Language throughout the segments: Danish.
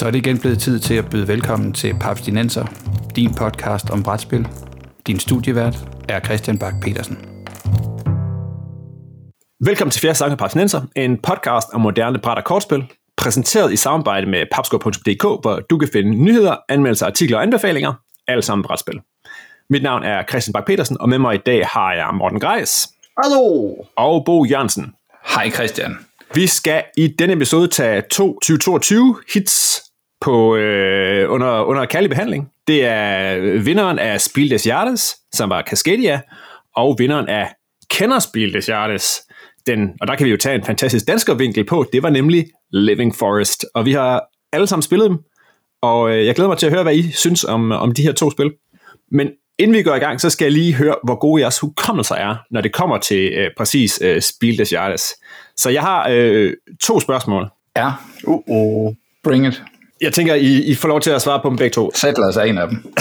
Så er det igen blevet tid til at byde velkommen til Papstinenser, din podcast om brætspil. Din studievært er Christian Bak petersen Velkommen til Fjerde Sange Papstinenser, en podcast om moderne bræt og kortspil, præsenteret i samarbejde med papsko.dk, hvor du kan finde nyheder, anmeldelser, artikler og anbefalinger, alle sammen brætspil. Mit navn er Christian Bak petersen og med mig i dag har jeg Morten Greis. Hallo! Og Bo Jørgensen. Hej Christian. Vi skal i denne episode tage to 2022 hits på, øh, under, under kærlig behandling. Det er vinderen af Spil des Hjertes, som var Cascadia, og vinderen af Kender Kenderspil des Hjertes, den, og der kan vi jo tage en fantastisk danskervinkel på, det var nemlig Living Forest. Og vi har alle sammen spillet dem, og øh, jeg glæder mig til at høre, hvad I synes om, om de her to spil. Men inden vi går i gang, så skal jeg lige høre, hvor gode jeres hukommelser er, når det kommer til øh, præcis øh, Spil des Hjertes. Så jeg har øh, to spørgsmål. Ja. Uh-oh. Bring it. Jeg tænker, I, I får lov til at svare på dem begge to. Settlers er en af dem.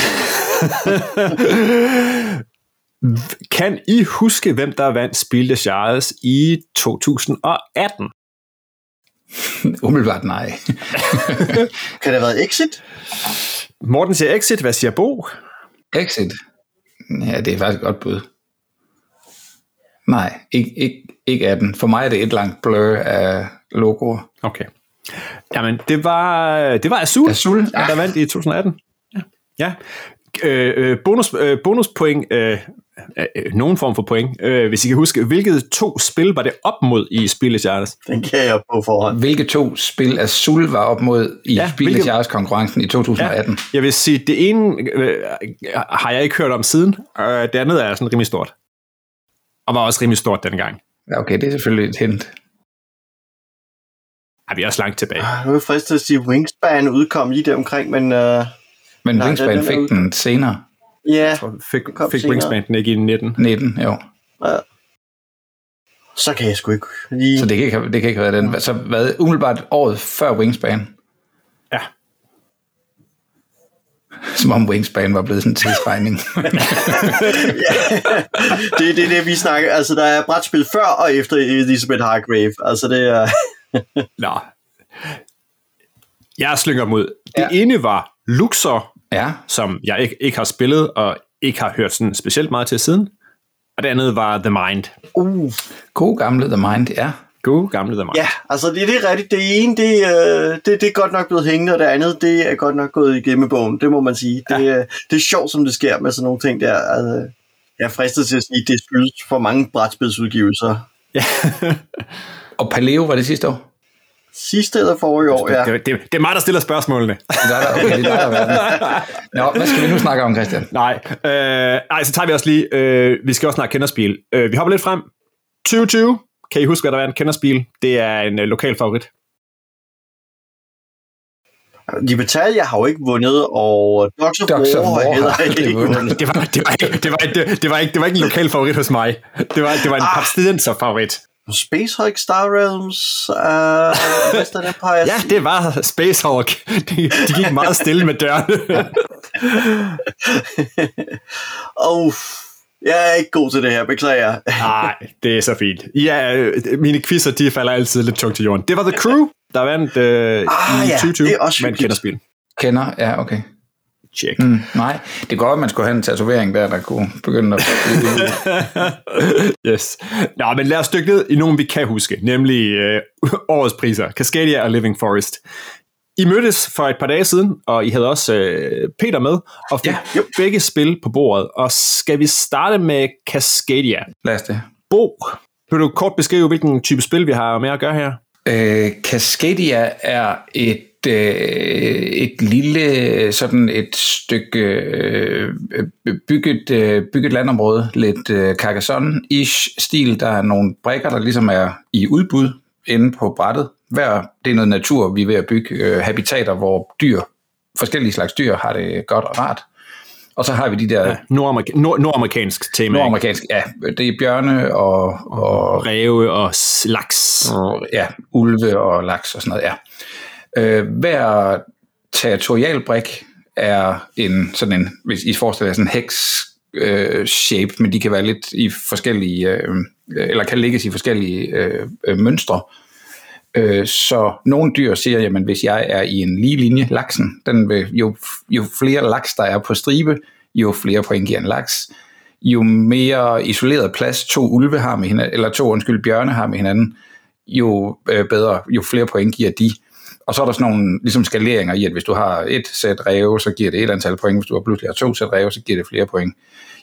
kan I huske, hvem der vandt Spil des Jahres i 2018? Umiddelbart nej. kan det have været Exit? Morten siger Exit, hvad siger Bo? Exit? Ja, det er faktisk et godt bud. Nej, ikke, ikke, ikke 18. For mig er det et langt blur af logoer. Okay. Jamen, det var, det var Azul, Azul ja. der vandt i 2018. Ja. ja. Øh, øh, bonus, øh, bonuspoint, øh, øh, nogen form for point, øh, hvis I kan huske, hvilket to spil var det op mod i Spilles Hjertes? Den kan jeg på forhånd. Hvilke to spil Azul var op mod i ja, Spilles hvilke... konkurrencen i 2018? Ja, jeg vil sige, det ene øh, har jeg ikke hørt om siden, og det andet er sådan rimelig stort. Og var også rimelig stort dengang. Ja, okay, det er selvfølgelig et hint. Ja, vi er også langt tilbage. Ah, nu er jeg fristet til at sige, at Wingspan udkom lige der omkring, men... Uh, men nej, Wingspan den, fik ud... den senere. Ja, fik, fik Wingspan den ikke i 19? 19, jo. Ja. Så kan jeg sgu ikke lige... Så det kan ikke, det kan ikke være den. Så hvad, umiddelbart året før Wingspan? Ja. Som om Wingspan var blevet sådan en tidsregning. ja, det er det, det, vi snakker. Altså, der er brætspil før og efter Elizabeth Hargrave. Altså, det er... Nå. Jeg slynger mod. Det ja. ene var Luxor, ja. som jeg ikke, ikke har spillet og ikke har hørt sådan specielt meget til siden. Og det andet var The Mind. Uh. God gamle The Mind, ja. God gamle The Mind. Ja, altså det, det er rigtigt. Det ene, det, øh, det, det er godt nok blevet hængende, og det andet, det er godt nok gået i gemmebogen. Det må man sige. Ja. Det, det er sjovt, som det sker med sådan nogle ting der. Altså, jeg er fristet til at sige, at det skyldes for mange brætspidsudgivelser. Ja. og Paleo var det sidste år? Sidste eller forrige år, ja. Det, det, det er mig, der stiller spørgsmålene. Det er der, okay, det er der Nå, hvad skal vi nu snakke om, Christian? Nej, øh, nej så tager vi også lige, øh, vi skal også snakke kenderspil. Øh, vi hopper lidt frem. 2020, kan I huske, hvad der er en kenderspil? Det er en øh, lokal favorit. Libertalia jeg har jo ikke vundet, og Dogs of, Dogs of War, War har ikke vundet. Det var, det, var ikke, det, var, det, det, var ikke, det var ikke en lokal favorit hos mig. Det var, det var en ah. papstidenser favorit. Space Hulk Star Realms uh, Western Empire. ja, det var Space Hulk. De, de gik meget stille med dørene. oh, jeg er ikke god til det her, beklager. Nej, det er så fint. Ja, mine quizzer, de falder altid lidt tungt til jorden. Det var The Crew, der vandt uh, ah, i ja, 2020. Det er også vandt kenderspil. Kender, ja, okay. Check. Mm, nej, det går at man skulle have en tatovering der, der kunne begynde at... yes. Nå, men lad os dykke ned i nogle, vi kan huske, nemlig øh, årets priser, Cascadia og Living Forest. I mødtes for et par dage siden, og I havde også øh, Peter med, og fik ja, jo. begge spil på bordet. Og skal vi starte med Cascadia? Lad os det. Bo, vil du kort beskrive, hvilken type spil vi har med at gøre her? Øh, Cascadia er et øh, et lille sådan et stykke øh, bygget, øh, bygget landområde, lidt øh, Carcassonne-ish stil. Der er nogle brækker, der ligesom er i udbud inde på brættet. Hver, det er noget natur, vi er ved at bygge øh, habitater, hvor dyr, forskellige slags dyr har det godt og rart. Og så har vi de der... Ja, nordamerika- nord- nordamerikansk tema. Nordamerikansk, ja. Det er bjørne og... Og ræve og laks. Og, ja, ulve og laks og sådan noget, ja. Øh, hver territorialbrik er en sådan en, hvis I forestiller jer sådan en heks øh, shape, men de kan være lidt i forskellige, øh, eller kan lægges i forskellige øh, øh, mønstre. Øh, så nogle dyr siger, jamen hvis jeg er i en lige linje, laksen, den vil, jo, jo flere laks der er på stribe, jo flere point giver en laks. Jo mere isoleret plads to ulve har med hinanden, eller to undskyld, bjørne har med hinanden, jo øh, bedre, jo flere point giver de. Og så er der sådan nogle ligesom skaleringer i, at hvis du har et sæt ræve, så giver det et antal point. Hvis du har pludselig har to sæt ræve, så giver det flere point.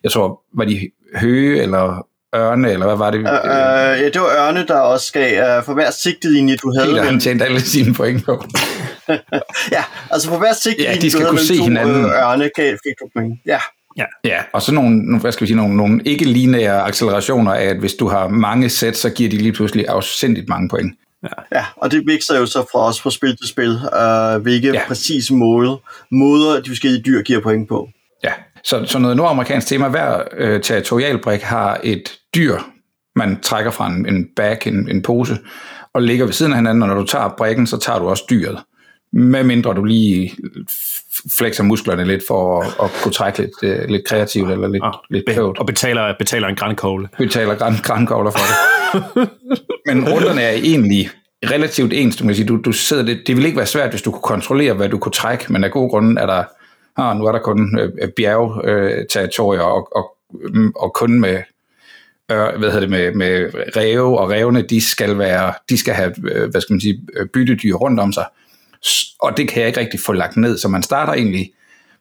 Jeg tror, var de høge eller ørne, eller hvad var det? Øh, øh, ja, det var ørne, der også gav, uh, for hver sigtelinje, du havde... Peter, han tjente alle sine point på. ja, altså for hver sigtelinje, ja, de skal du kunne havde se to hinanden. øh, ørne, gav, fik du point. Ja. Ja. Ja, og så nogle, nogle, hvad skal vi sige, nogle, nogle ikke lineære accelerationer af, at hvis du har mange sæt, så giver de lige pludselig afsindigt mange point. Ja, og det vækster jo så fra os fra spil til spil, uh, hvilke Ja. ja. præcise måde, måder de forskellige dyr giver point på. Ja, så, så noget nordamerikansk tema. Hver øh, territorialbrik har et dyr, man trækker fra en, en bag, en, en pose, og ligger ved siden af hinanden, og når du tager brikken, så tager du også dyret. Med mindre du lige flexer musklerne lidt for at, at kunne trække lidt, øh, lidt kreativt eller lidt, Og, lidt be- og betaler, betaler en grænkogle. betaler græn, grænkogler for det. Men runderne er egentlig relativt ens. Du kan sige, du, du sidder det, det ville ikke være svært, hvis du kunne kontrollere, hvad du kunne trække, men af gode grunde er der, ah, nu er der kun øh, øh bjergterritorier og, og, mm, og kun med øh, hvad hedder det, med, med ræve, og rævene, de skal være, de skal have, øh, hvad skal man sige, byttedyr rundt om sig. Og det kan jeg ikke rigtig få lagt ned, så man starter egentlig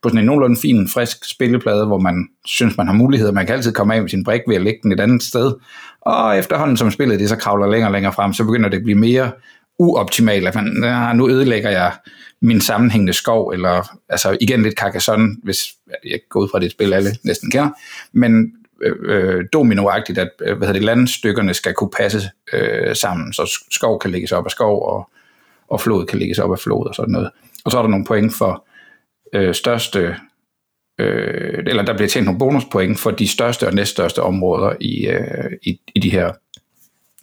på sådan en nogenlunde fin, frisk spilleplade, hvor man synes, man har muligheder. Man kan altid komme af med sin brik ved at lægge den et andet sted. Og efterhånden, som spillet det så kravler længere og længere frem, så begynder det at blive mere uoptimalt. At man, ja, nu ødelægger jeg min sammenhængende skov, eller altså igen lidt Carcassonne, hvis jeg går ud fra det spil, alle næsten kender, men øh, øh dominoagtigt, at øh, hvad hedder det, landstykkerne skal kunne passe øh, sammen, så skov kan lægges op af skov, og, og flod kan lægges op af flod og sådan noget. Og så er der nogle point for øh, største, øh, eller der bliver tjent nogle bonuspoint for de største og næststørste områder i, øh, i, i de her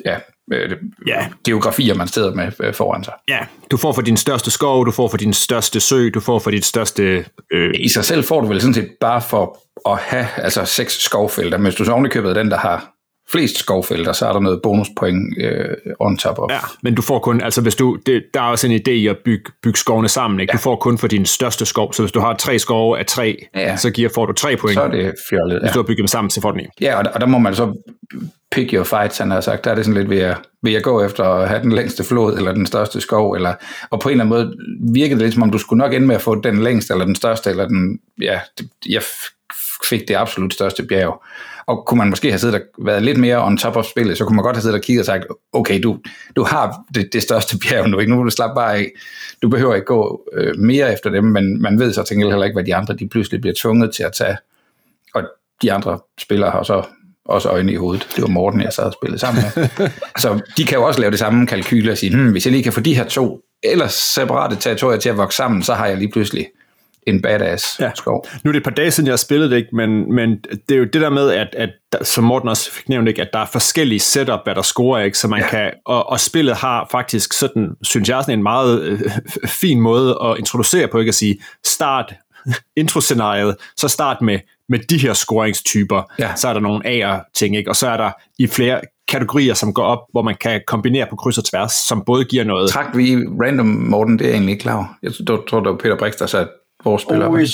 ja, øh, Ja. geografier, man sidder med øh, foran sig. Ja, du får for din største skov, du får for din største sø, du får for dit største... Øh, I sig selv får du vel sådan set bare for at have altså seks skovfelter, men hvis du så ovenikøbet den, der har flest skovfelter, så er der noget bonuspoint øh, on top of. ja, men du får kun, altså hvis du, det, der er også en idé i at bygge, bygge skovene sammen, ikke? Du får kun for din største skov, så hvis du har tre skove af tre, Ja. så giver, får du tre point. Så er det fjollet. Hvis Ja. du har bygget dem sammen, så får du en. Ja, og der, og der må man så pick your fights, han har sagt. Der er det sådan lidt, vil jeg, vil jeg gå efter at have den længste flod, eller den største skov, eller, og på en eller anden måde virkede det lidt, som om du skulle nok ende med at få den længste, eller den største, eller den, ja, det, jeg fik det absolut største bjerg. Og kunne man måske have siddet og været lidt mere on top of spillet, så kunne man godt have siddet og kigget og sagt, okay, du, du har det, det største bjerg nu, ikke? nu vil du slappe bare af. Du behøver ikke gå øh, mere efter dem, men man ved så til heller ikke, hvad de andre de pludselig bliver tvunget til at tage. Og de andre spillere har så også øjne i hovedet. Det var Morten, jeg sad og spillede sammen med. så de kan jo også lave det samme kalkyl og sige, hmm, hvis jeg lige kan få de her to ellers separate territorier til at vokse sammen, så har jeg lige pludselig en badass Ja. skov. Nu er det et par dage siden, jeg har spillet det, ikke? Men, men det er jo det der med, at, at som Morten også fik nævnt, ikke? at der er forskellige setup, hvad der scorer, ikke? så man ja. kan, og, og spillet har faktisk sådan, synes jeg, sådan en meget øh, fin måde at introducere på, ikke at sige, start introscenariet, så start med, med de her scoringstyper, Ja. så er der nogle A'er-ting, ikke? og så er der i flere kategorier, som går op, hvor man kan kombinere på kryds og tværs, som både giver noget. Trak vi random, Morten, det er jeg egentlig ikke klar. Jeg tror, det var Peter Brix, der sagde, vores spiller Og vi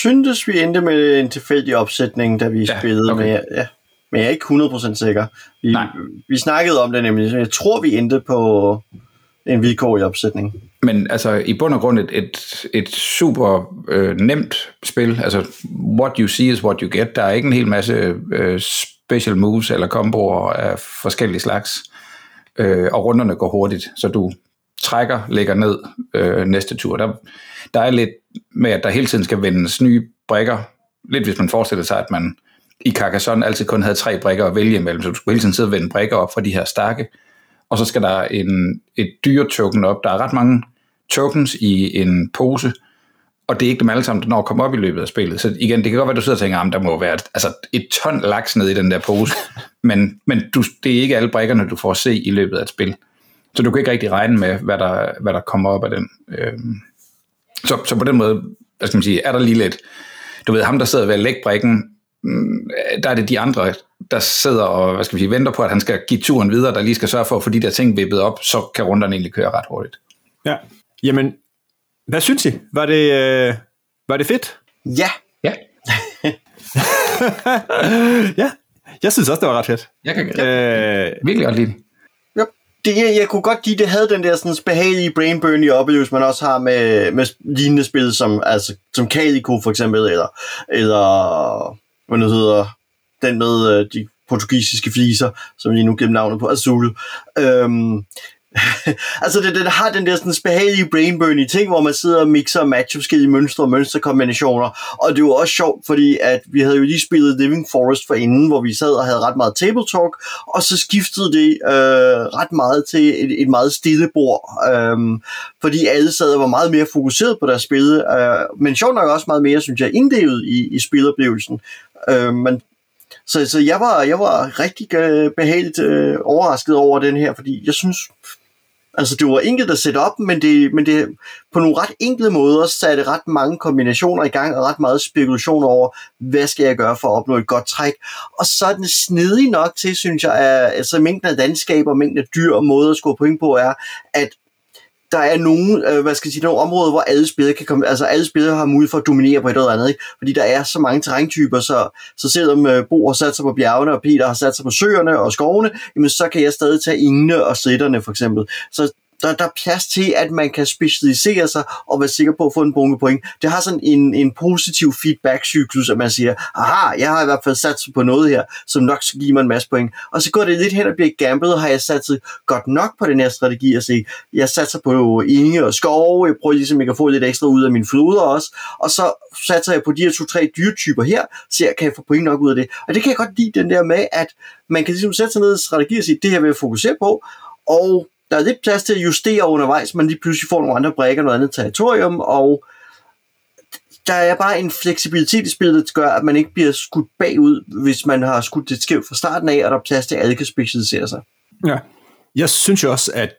syntes, vi endte med en tilfældig opsætning, da vi Ja, spillede okay. med... Ja, men jeg er ikke 100% sikker. Vi, Nej. vi snakkede om det nemlig, jeg tror, vi endte på en vilkårlig opsætning. Men altså, i bund og grund et, et, et super øh, nemt spil. Altså, what you see is what you get. Der er ikke en hel masse øh, special moves eller komboer af forskellige slags. Øh, og runderne går hurtigt, så du trækker, lægger ned øh, næste tur. Der, der er lidt med, at der hele tiden skal vendes nye brikker. Lidt hvis man forestiller sig, at man i Carcassonne altid kun havde tre brikker at vælge imellem, så du skulle hele tiden sidde og vende brikker op fra de her stakke og så skal der en, et dyre-token op. Der er ret mange tokens i en pose, og det er ikke dem alle sammen, der når at komme op i løbet af spillet. Så igen, det kan godt være, at du sidder og tænker, at der må være et, altså et ton laks nede i den der pose, men, men du, det er ikke alle brikkerne, du får at se i løbet af et spil. Så du kan ikke rigtig regne med, hvad der, hvad der kommer op af den. Øhm, så, så på den måde, hvad skal man sige, er der lige lidt, du ved, ham der sidder ved at lægge brikken, mm, der er det de andre, der sidder og hvad skal vi sige, venter på, at han skal give turen videre, der lige skal sørge for at få de der ting vippet op, så kan runderne egentlig køre ret hurtigt. Ja, jamen, hvad synes I? Var det, øh, var det fedt? Ja. Ja. ja, jeg synes også, det var ret fedt. Jeg kan Øh, virkelig godt lide det. Det, jeg, jeg kunne godt lide, det havde den der sådan behagelige brain burn oplevelse, man også har med, med lignende spil, som, altså, som Calico for eksempel, eller, eller hvad nu hedder, den med øh, de portugisiske fliser, som lige nu gennem navnet på Azul. Øhm, altså det, den har den der sådan behagelige brain ting, hvor man sidder og mixer og matcher forskellige mønstre og mønsterkombinationer. Og det var også sjovt, fordi at vi havde jo lige spillet Living Forest for inden, hvor vi sad og havde ret meget table talk, og så skiftede det øh, ret meget til et, et meget stille bord, øh, fordi alle sad og var meget mere fokuseret på deres spil, øh, men sjovt nok også meget mere, synes jeg, indlevet i, i spiloplevelsen. Øh, men så, så jeg, var, jeg var rigtig øh, behageligt øh, overrasket over den her, fordi jeg synes, Altså, det var enkelt at sætte op, men det, men det på nogle ret enkle måder satte ret mange kombinationer i gang, og ret meget spekulation over, hvad skal jeg gøre for at opnå et godt træk. Og så er den snedig nok til, synes jeg, at altså, mængden af landskaber, mængden af dyr og måder at score point på, er, at der er nogle, øh, hvad skal jeg sige, nogle områder, hvor alle spillere kan komme, altså alle spillere har mulighed for at dominere på et eller andet, ikke? fordi der er så mange terræntyper, så, så selvom øh, Bo har sat sig på bjergene, og Peter har sat sig på søerne og skovene, jamen så kan jeg stadig tage ingene og slitterne for eksempel. Så der, der er plads til, at man kan specialisere sig og være sikker på at få en bunke point. Det har sådan en, en positiv feedback-cyklus, at man siger, aha, jeg har i hvert fald sat på noget her, som nok skal give mig en masse point. Og så går det lidt hen og bliver gamblet, har jeg sat godt nok på den her strategi at se, jeg satser på inge og skove, jeg prøver ligesom, jeg kan få lidt ekstra ud af mine floder også, og så satser jeg på de her to-tre dyretyper her, så jeg kan få point nok ud af det. Og det kan jeg godt lide, den der med, at man kan ligesom sætte sig ned i strategi og sige, det her vil jeg fokusere på, og der er lidt plads til at justere undervejs, men lige pludselig får nogle andre brækker, noget andet territorium, og der er bare en fleksibilitet i spillet, der gør, at man ikke bliver skudt bagud, hvis man har skudt det skævt fra starten af, og der er plads til, at alle kan specialisere sig. Ja. Jeg synes jo også, at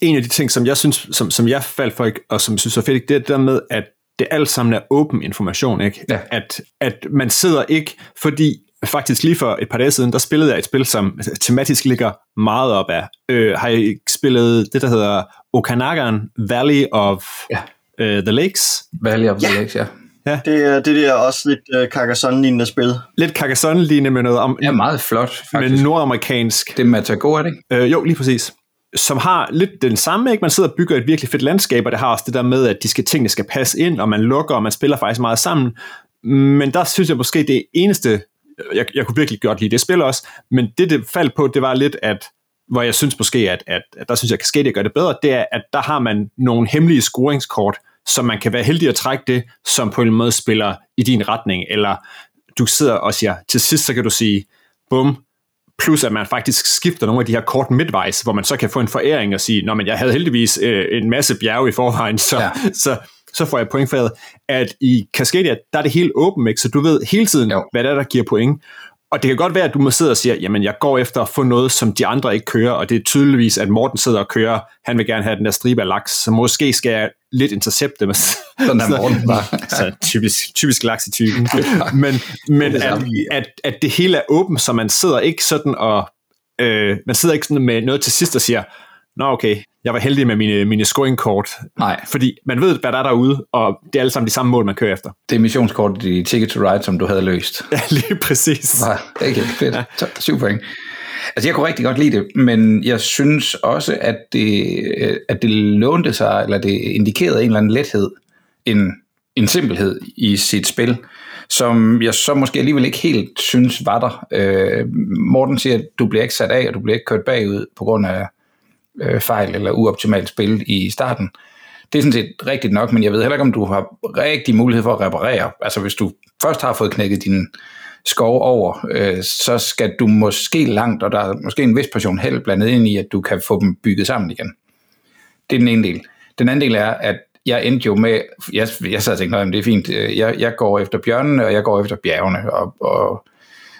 en af de ting, som jeg synes, som, som jeg faldt for, og som jeg synes er fedt, det er det der med, at det alt sammen er åben information, ikke? Ja. At, at man sidder ikke, fordi faktisk lige for et par dage siden, der spillede jeg et spil, som tematisk ligger meget op af. Øh, har I spillet det, der hedder Okanagan Valley of ja. uh, the Lakes? Valley of the Ja. Lakes, ja. Ja. Det er det der er også lidt uh, Carcassonne-lignende spil. Lidt Carcassonne-lignende med noget om, Ja, meget flot, med faktisk. nordamerikansk. Det er Matagor, er det ikke? Øh, jo, lige præcis. Som har lidt den samme, ikke? Man sidder og bygger et virkelig fedt landskab, og det har også det der med, at de skal, tingene skal passe ind, og man lukker, og man spiller faktisk meget sammen. Men der synes jeg måske, det eneste, jeg, jeg kunne virkelig godt lide det spil også, men det, det faldt på, det var lidt, at hvor jeg synes måske, at, at, at der synes jeg, at Cascadia gør det bedre, det er, at der har man nogle hemmelige scoringskort, så man kan være heldig at trække det, som på en måde spiller i din retning, eller du sidder og siger, til sidst så kan du sige, bum, plus at man faktisk skifter nogle af de her kort midtvejs, hvor man så kan få en foræring og sige, nå, men jeg havde heldigvis øh, en masse bjerge i forvejen, så, ja. Ja. så, så får jeg point for det. At i Cascadia, der er det helt åbent, ikke? så du ved hele tiden, jo. Hvad det er, der giver point. Og det kan godt være, at du må sidde og sige, jamen jeg går efter at få noget, som de andre ikke kører, og det er tydeligvis, at Morten sidder og kører, han vil gerne have den der stribe af laks, så måske skal jeg lidt intercepte med Sådan er Morten bare. så typisk, typisk laksetypen. men men at, at, at det hele er åbent, så man sidder ikke sådan og øh, man sidder ikke sådan med noget til sidst og siger, nå okay, jeg var heldig med mine, mine scoringkort. Nej. Fordi man ved, hvad der er derude, og det er alle sammen de samme mål, man kører efter. Det er missionskortet i Ticket to Ride, som du havde løst. Ja, lige præcis. Nej, det er ikke helt fedt. Ja. Syv point. Altså, jeg kunne rigtig godt lide det, men jeg synes også, at det, at det lånte sig, eller det indikerede en eller anden lethed, en, en simpelhed i sit spil, som jeg så måske alligevel ikke helt synes var der. Øh, Morten siger, at du bliver ikke sat af, og du bliver ikke kørt bagud på grund af øh, fejl eller uoptimalt spil i starten. Det er sådan set rigtigt nok, men jeg ved heller ikke, om du har rigtig mulighed for at reparere. Altså hvis du først har fået knækket din skov over, øh, så skal du måske langt, og der er måske en vis portion held blandet ind i, at du kan få dem bygget sammen igen. Det er den ene del. Den anden del er, at jeg endte jo med, jeg, jeg sad og tænkte, "Nå, det er fint, øh, jeg, jeg går efter bjørnene, og jeg går efter bjergene, og, og,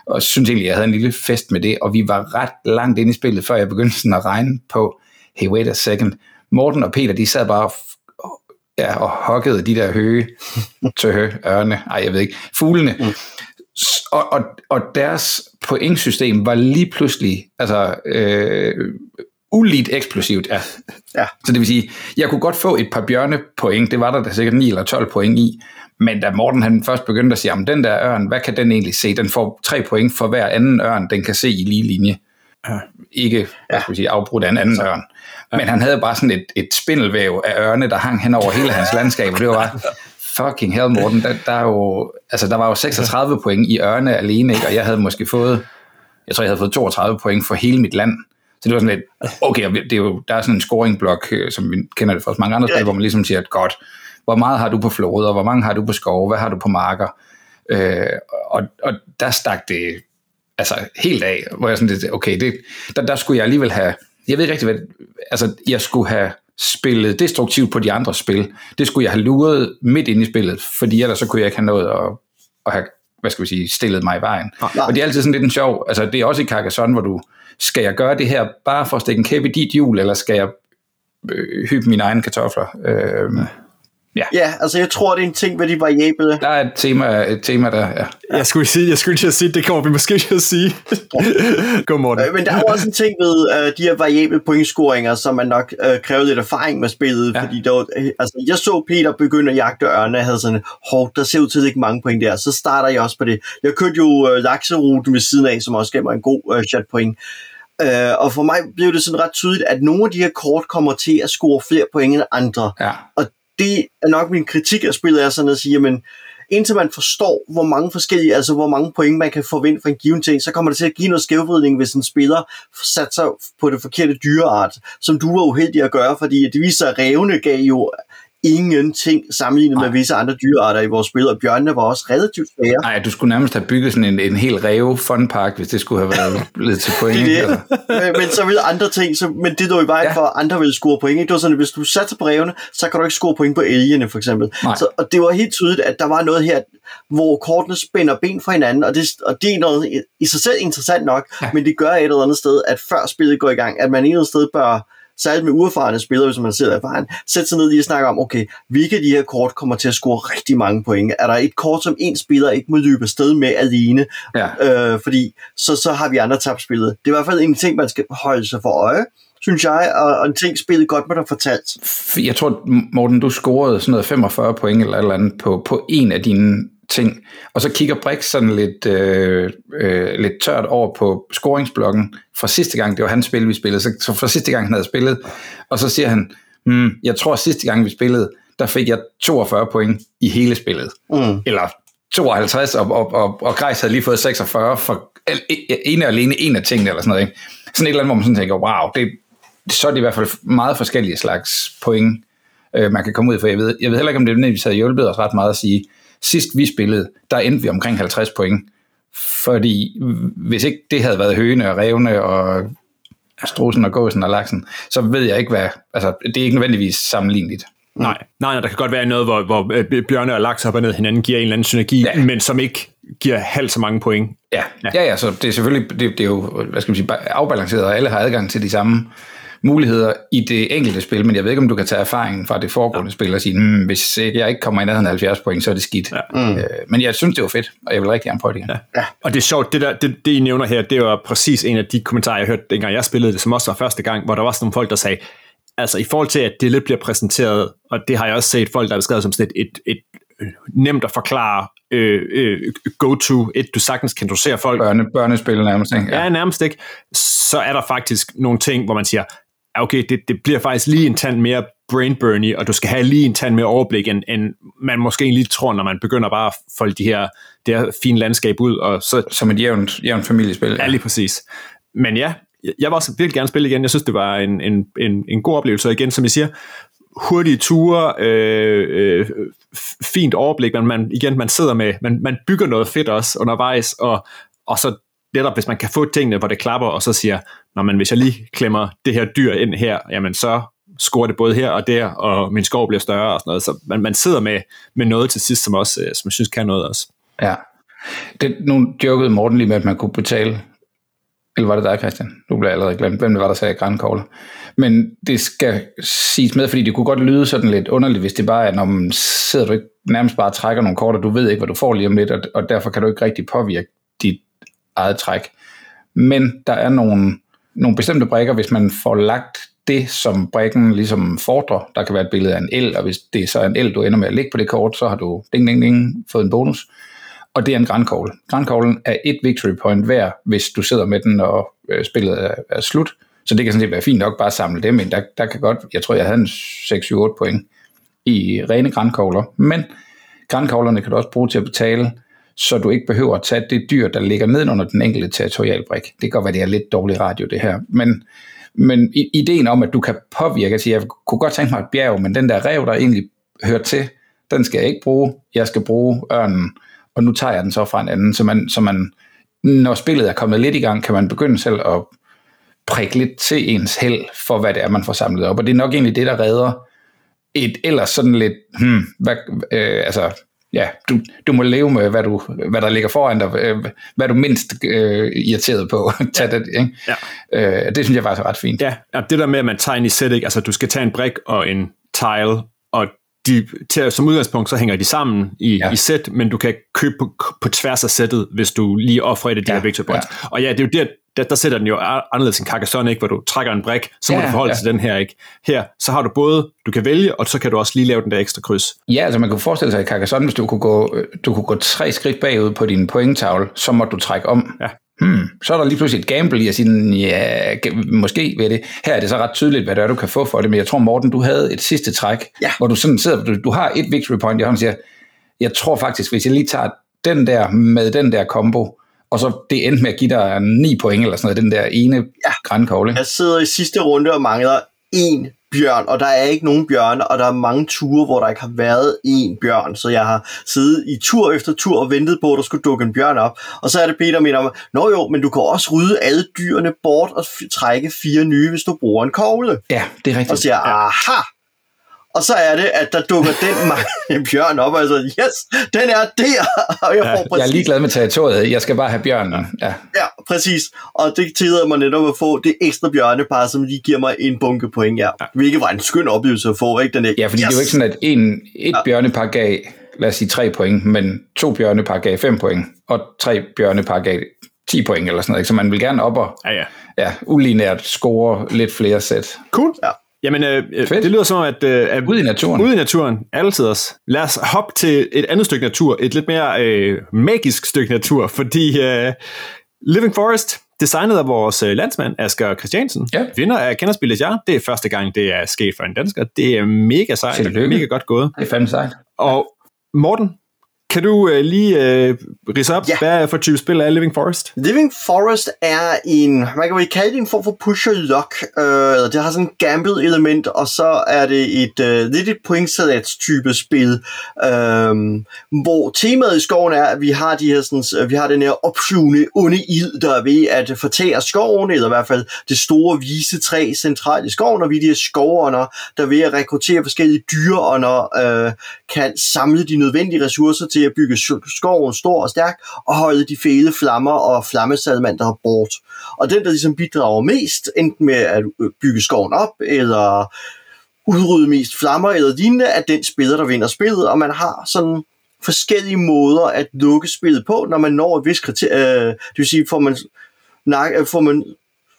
og synes egentlig, jeg havde en lille fest med det, og vi var ret langt inde i spillet, før jeg begyndte sådan at regne på, hey, wait a second, Morten og Peter, de sad bare og ja, og hokkede de der høge, tøhø, ørne, ej, jeg ved ikke, fuglene, og, og, og deres pointsystem var lige pludselig altså, øh, uligt eksplosivt. Ja. Ja. Så det vil sige, jeg kunne godt få et par bjørnepoint, det var der da sikkert 9 eller 12 point i, men da Morten han først begyndte at sige, om den der ørn, hvad kan den egentlig se? Den får 3 point for hver anden ørn, den kan se i lige linje. Ja. Ikke hvad skal sige, afbrudt af en anden ørn. Men han havde bare sådan et, et spindelvæv af ørne, der hang hen over hele hans landskab, og det var bare, fucking hell, Morten, der, der, er jo, altså, der var jo 36 point i ørne alene, ikke? og jeg havde måske fået, jeg tror, jeg havde fået 32 point for hele mit land. Så det var sådan lidt, okay, det er jo, der er sådan en scoringblok, øh, som vi kender det fra mange andre steder, hvor man ligesom siger, godt, hvor meget har du på floder, hvor mange har du på skove, hvad har du på marker? Øh, og, og der stak det altså helt af, hvor jeg sådan lidt, okay, det, der, der skulle jeg alligevel have, jeg ved ikke rigtig, hvad, altså jeg skulle have spillet destruktivt på de andre spil. Det skulle jeg have luret midt ind i spillet, fordi ellers så kunne jeg ikke have noget at, at have, hvad skal vi sige, stillet mig i vejen. Nej. Og det er altid sådan lidt en sjov, altså det er også i Carcassonne, hvor du, skal jeg gøre det her bare for at stikke en kæp i dit hjul, eller skal jeg øh, hyppe mine egne kartofler? Øh, Ja. ja, altså jeg tror, det er en ting med de variable. Der er et tema, et tema der, ja. Jeg skulle sige, jeg skulle til sige, det kommer vi måske til at sige. God morgen. Øh, men der er også en ting ved uh, de her variable pointscoringer, som man nok uh, kræver lidt erfaring med spillet, ja. fordi der var, altså, jeg så Peter begynde at jagte ørne, og havde sådan, hårdt, der ser ud til ikke mange point der, så starter jeg også på det. Jeg kørte jo uh, lakseruten ved siden af, som også gav mig en god uh, shot point. Uh, og for mig blev det sådan ret tydeligt, at nogle af de her kort kommer til at score flere point end andre. Ja. Og det er nok min kritik af spillet, er sådan at sige, men indtil man forstår, hvor mange forskellige, altså hvor mange point man kan forvente fra en given ting, så kommer det til at give noget skævvridning, hvis en spiller satte sig på det forkerte dyreart, som du var uheldig at gøre, fordi det viser, at revne gav jo ingenting sammenlignet Nej. med visse andre dyrearter i vores spil, og bjørnene var også relativt svære. Nej, du skulle nærmest have bygget sådan en, en hel ræve funpark, hvis det skulle have været lidt til point. det, det. men, men, så ville andre ting, så, men det lå i vejen ja. for, at andre ville score point. Ikke? Det var sådan, at hvis du satte på rævene, så kan du ikke score point på elgene, for eksempel. Så, og det var helt tydeligt, at der var noget her, hvor kortene spænder ben for hinanden, og det, og det er noget i sig selv interessant nok, ja. men det gør et eller andet sted, at før spillet går i gang, at man et eller andet sted bør særligt med uerfarne spillere, hvis man sidder erfaren, sætte sig ned lige og snakke om, okay, hvilke af de her kort kommer til at score rigtig mange point? Er der et kort, som en spiller ikke må løbe sted med alene? Ja. Øh, fordi så, så har vi andre tabt spillet. Det er i hvert fald en ting, man skal holde sig for øje synes jeg, og, en ting spillet godt med dig fortalt. Jeg tror, Morten, du scorede sådan noget 45 point eller eller andet på, på en af dine ting. Og så kigger Brix sådan lidt, øh, øh, lidt tørt over på scoringsblokken fra sidste gang, det var hans spil, vi spillede, så, så fra sidste gang, han havde spillet, og så siger han, hmm, jeg tror sidste gang, vi spillede, der fik jeg 42 point i hele spillet. Mm. Eller 52, og, og, og, og Grejs havde lige fået 46 for en og alene en af tingene, eller sådan noget. Ikke? Sådan et eller andet, hvor man sådan tænker, wow, det, så er det i hvert fald meget forskellige slags point, øh, man kan komme ud for. Jeg ved, jeg ved heller ikke, om det nødvendigvis havde hjulpet os ret meget at sige, sidst vi spillede, der endte vi omkring 50 point. Fordi hvis ikke det havde været høne og revne og strusen og gåsen og laksen, så ved jeg ikke hvad, altså det er ikke nødvendigvis sammenligneligt. Nej, nej, nej, der kan godt være noget, hvor, hvor øh, bjørne og laks hopper ned hinanden, giver en eller anden synergi, ja. men som ikke giver halvt så mange point. Ja, ja, ja, ja så det er selvfølgelig, det, det er jo, hvad skal man sige, afbalanceret, og alle har adgang til de samme muligheder i det enkelte spil, men jeg ved ikke, om du kan tage erfaringen fra det foregående ja. spil og sige, mm, hvis jeg ikke kommer i nærheden af 70 point, så er det skidt. Ja. Mm. Øh, men jeg synes, det var fedt, og jeg vil rigtig gerne prøve det igen. Ja. Ja. Og det er sjovt, det, der, det, det I nævner her, det var præcis en af de kommentarer, jeg hørte, dengang jeg spillede det, som også var første gang, hvor der var sådan nogle folk, der sagde, altså i forhold til, at det lidt bliver præsenteret, og det har jeg også set folk, der har beskrevet som sådan et, et, et nemt at forklare øh, øh, go-to, et du sagtens kan dosere folk. Børne, børnespil nærmest, ikke? Ja. ja, nærmest ikke. Så er der faktisk nogle ting, hvor man siger, okay, det, det bliver faktisk lige en tand mere brain og du skal have lige en tand mere overblik, end, end man måske egentlig tror, når man begynder bare at folde de her, det her fine landskab ud. Og så, Som et jævnt, jævnt familiespil. Ja, lige præcis. Men ja, jeg var også virkelig gerne spille igen. Jeg synes, det var en, en, en, en god oplevelse. Og igen, som I siger, hurtige ture, øh, øh, fint overblik, men man, igen, man sidder med, man, man bygger noget fedt også undervejs, og, og så netop, hvis man kan få tingene, hvor det klapper, og så siger, når man hvis jeg lige klemmer det her dyr ind her, jamen så scorer det både her og der, og min skov bliver større og sådan noget. Så man, man sidder med, med noget til sidst, som, også, øh, som jeg synes kan noget også. Ja. Det, nu jokede Morten lige med, at man kunne betale Eller var det dig, Christian? Nu bliver jeg allerede glemt, hvem det var, der sagde grænkogler. Men det skal siges med, fordi det kunne godt lyde sådan lidt underligt, hvis det bare er, når man sidder du ikke nærmest bare trækker nogle kort, og du ved ikke, hvad du får lige om lidt, og, og derfor kan du ikke rigtig påvirke eget træk. Men der er nogle, nogle bestemte brækker, hvis man får lagt det, som brækken ligesom fordrer. Der kan være et billede af en el, og hvis det er så en el, du ender med at lægge på det kort, så har du ding, ding, ding, fået en bonus. Og det er en grænkogle. Grænkoglen er et victory point hver, hvis du sidder med den, og øh, spillet er, er slut. Så det kan sådan set være fint nok bare at samle dem ind. Der, der kan godt, jeg tror, jeg havde en 6-7-8 point i rene grænkogler. Men grænkoglerne kan du også bruge til at betale, så du ikke behøver at tage det dyr, der ligger ned under den enkelte territorialbrik. Det kan godt være, det er lidt dårlig radio, det her. Men, men ideen om, at du kan påvirke, at jeg kunne godt tænke mig et bjerg, men den der rev, der egentlig hører til, den skal jeg ikke bruge. Jeg skal bruge ørnen, og nu tager jeg den så fra en anden. Så man, så man når spillet er kommet lidt i gang, kan man begynde selv at prikke lidt til ens held for, hvad det er, man får samlet op. Og det er nok egentlig det, der redder et ellers sådan lidt, hmm, hvad, øh, altså, ja, du, du må leve med, hvad, du, hvad der ligger foran dig, øh, hvad du mindst øh, irriteret på. Tag ja. det, ikke? Ja. Øh, det synes jeg faktisk er ret fint. Ja, ja, det der med, at man tager ind i set, ikke? altså du skal tage en brik og en tile, og de, til, som udgangspunkt, så hænger de sammen i, ja. i sæt, men du kan købe på, på tværs af sættet, hvis du lige offrer et af de ja, her points. Ja. Og ja, det er jo der, der, der sætter den jo anderledes end Carcassonne, ikke, hvor du trækker en brik, så må ja, du forholde ja. til den her. ikke. Her, så har du både, du kan vælge, og så kan du også lige lave den der ekstra kryds. Ja, altså man kunne forestille sig i Carcassonne, hvis du kunne gå, du kunne gå tre skridt bagud på din pointtavle, så må du trække om. Ja. Hmm, så er der lige pludselig et gamble i at sige, ja, måske ved det. Her er det så ret tydeligt, hvad det er, du kan få for det, men jeg tror, Morten, du havde et sidste træk, ja. hvor du sådan sidder, du, du har et victory point i hånden og siger, jeg tror faktisk, hvis jeg lige tager den der med den der combo, og så det endte med at give dig 9 point eller sådan noget, den der ene ja. grænkogle. Jeg sidder i sidste runde og mangler en bjørn, og der er ikke nogen bjørn, og der er mange ture, hvor der ikke har været en bjørn, så jeg har siddet i tur efter tur og ventet på, at der skulle dukke en bjørn op, og så er det Peter mener mig, nå jo, men du kan også rydde alle dyrene bort og trække fire nye, hvis du bruger en kogle. Ja, det er rigtigt. Og siger, aha, og så er det, at der dukker den bjørn op, og jeg siger, yes, den er der! Og jeg, ja, får præcis... jeg er ligeglad med territoriet, jeg skal bare have bjørnen. Ja, ja præcis. Og det tillader mig netop at få det ekstra bjørnepar, som lige giver mig en bunke point, ja. ja. Hvilket var en skøn oplevelse at få, ikke? Den ikke? Ja, fordi yes. det er jo ikke sådan, at en, et ja. bjørnepar gav, lad os sige, tre point, men to bjørnepar gav fem point, og tre bjørnepar gav 10 point eller sådan noget. Ikke? Så man vil gerne op og ja, ja. Ja, ulinært score lidt flere sæt. Cool. Ja. Jamen, øh, øh det lyder som, at... Øh, at i naturen. Ude i naturen, altid også. Lad os hoppe til et andet stykke natur, et lidt mere øh, magisk stykke natur, fordi øh, Living Forest, designet af vores øh, landsmand, Asger Christiansen, ja. vinder af Kenderspillet Ja. Det er første gang, det er sket for en dansker. Det er mega sejt. Mega godt gået. Det er fandme sejt. Og Morten, kan du uh, lige uh, rise op, ja. hvad for type spil er Living Forest? Living Forest er en, man kan jo kalde det en form for pusher lock. Uh, det har sådan en gamble element, og så er det et uh, lidt et pointsalats type spil, uh, hvor temaet i skoven er, at vi har de her sådan, vi har den her opflyvende onde id, der er ved at fortære skoven, eller i hvert fald det store vise træ centralt i skoven, og vi de her skovånder, der er ved at rekruttere forskellige dyreånder, uh, kan samle de nødvendige ressourcer til til at bygge skoven stor og stærk, og holde de fede flammer og flammesalamander bort. Og den, der ligesom bidrager mest, enten med at øh, bygge skoven op, eller udrydde mest flammer eller lignende, er den spiller, der vinder spillet, og man har sådan forskellige måder at lukke spillet på, når man når et vis kriterie. Øh, det vil sige, får man, øh, får man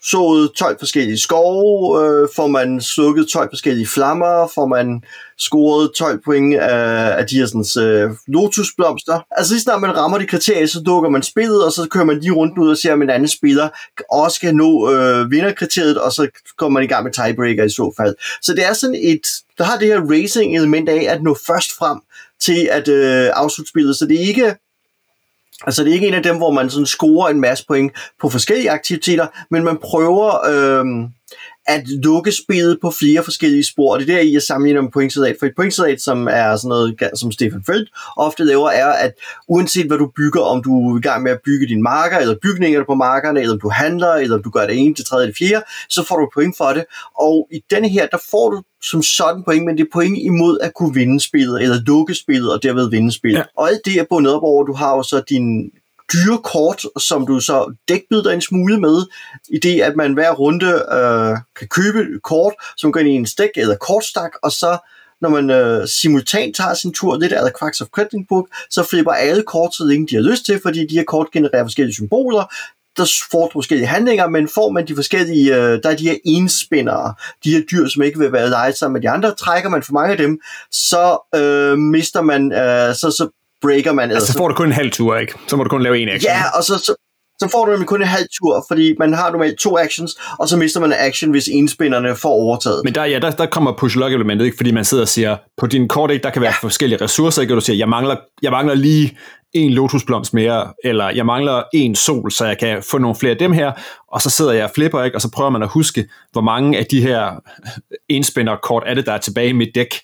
sået 12 forskellige skove, øh, får man slukket 12 forskellige flammer, får man scoret 12 point af, af de her sådan, øh, lotusblomster. Altså lige snart man rammer de kriterier, så dukker man spillet, og så kører man lige rundt ud og ser, om en anden spiller også kan nå øh, vinderkriteriet, og så kommer man i gang med tiebreaker i så fald. Så det er sådan et, der har det her racing element af at nå først frem til at øh, afslutte spillet, så det er ikke Altså det er ikke en af dem, hvor man sådan scorer en masse point på forskellige aktiviteter, men man prøver øh, at lukke spillet på flere forskellige spor. Det er der, I er sammenlignet med pointsalat. For et pointsalat, som er sådan noget, som Stefan Feld ofte laver, er, at uanset hvad du bygger, om du er i gang med at bygge dine marker, eller bygninger på markerne, eller om du handler, eller om du gør det ene, det tredje, det fjerde, så får du point for det. Og i denne her, der får du som sådan point, men det er point imod at kunne vinde spillet, eller lukke spillet, og derved vinde spillet. Ja. Og alt det er bundet op over, du har jo så din dyre kort, som du så dækbyder en smule med, i det at man hver runde øh, kan købe kort, som går ind i en stik eller kortstak, og så når man øh, simultant tager sin tur, det der er Quacks of Quedlinburg, så flipper alle kort, så længe de har lyst til, fordi de her kort genererer forskellige symboler, der får du forskellige handlinger, men får man de forskellige, øh, der er de her enspindere, de her dyr, som ikke vil være leget sammen med de andre, trækker man for mange af dem, så øh, mister man, øh, så, så breaker man. Altså, så får du kun en halv tur, ikke? Så må du kun lave en action. Ja, og så, så, så får du nemlig kun en halv tur, fordi man har normalt to actions, og så mister man action, hvis enspænderne får overtaget. Men der, ja, der, der kommer push lock elementet, ikke? fordi man sidder og siger, på din kort, ikke, der kan være ja. forskellige ressourcer, ikke? og du siger, jeg mangler, jeg mangler lige en lotusblomst mere, eller jeg mangler en sol, så jeg kan få nogle flere af dem her, og så sidder jeg og flipper, ikke? og så prøver man at huske, hvor mange af de her enspænderkort er det, der er tilbage i mit dæk.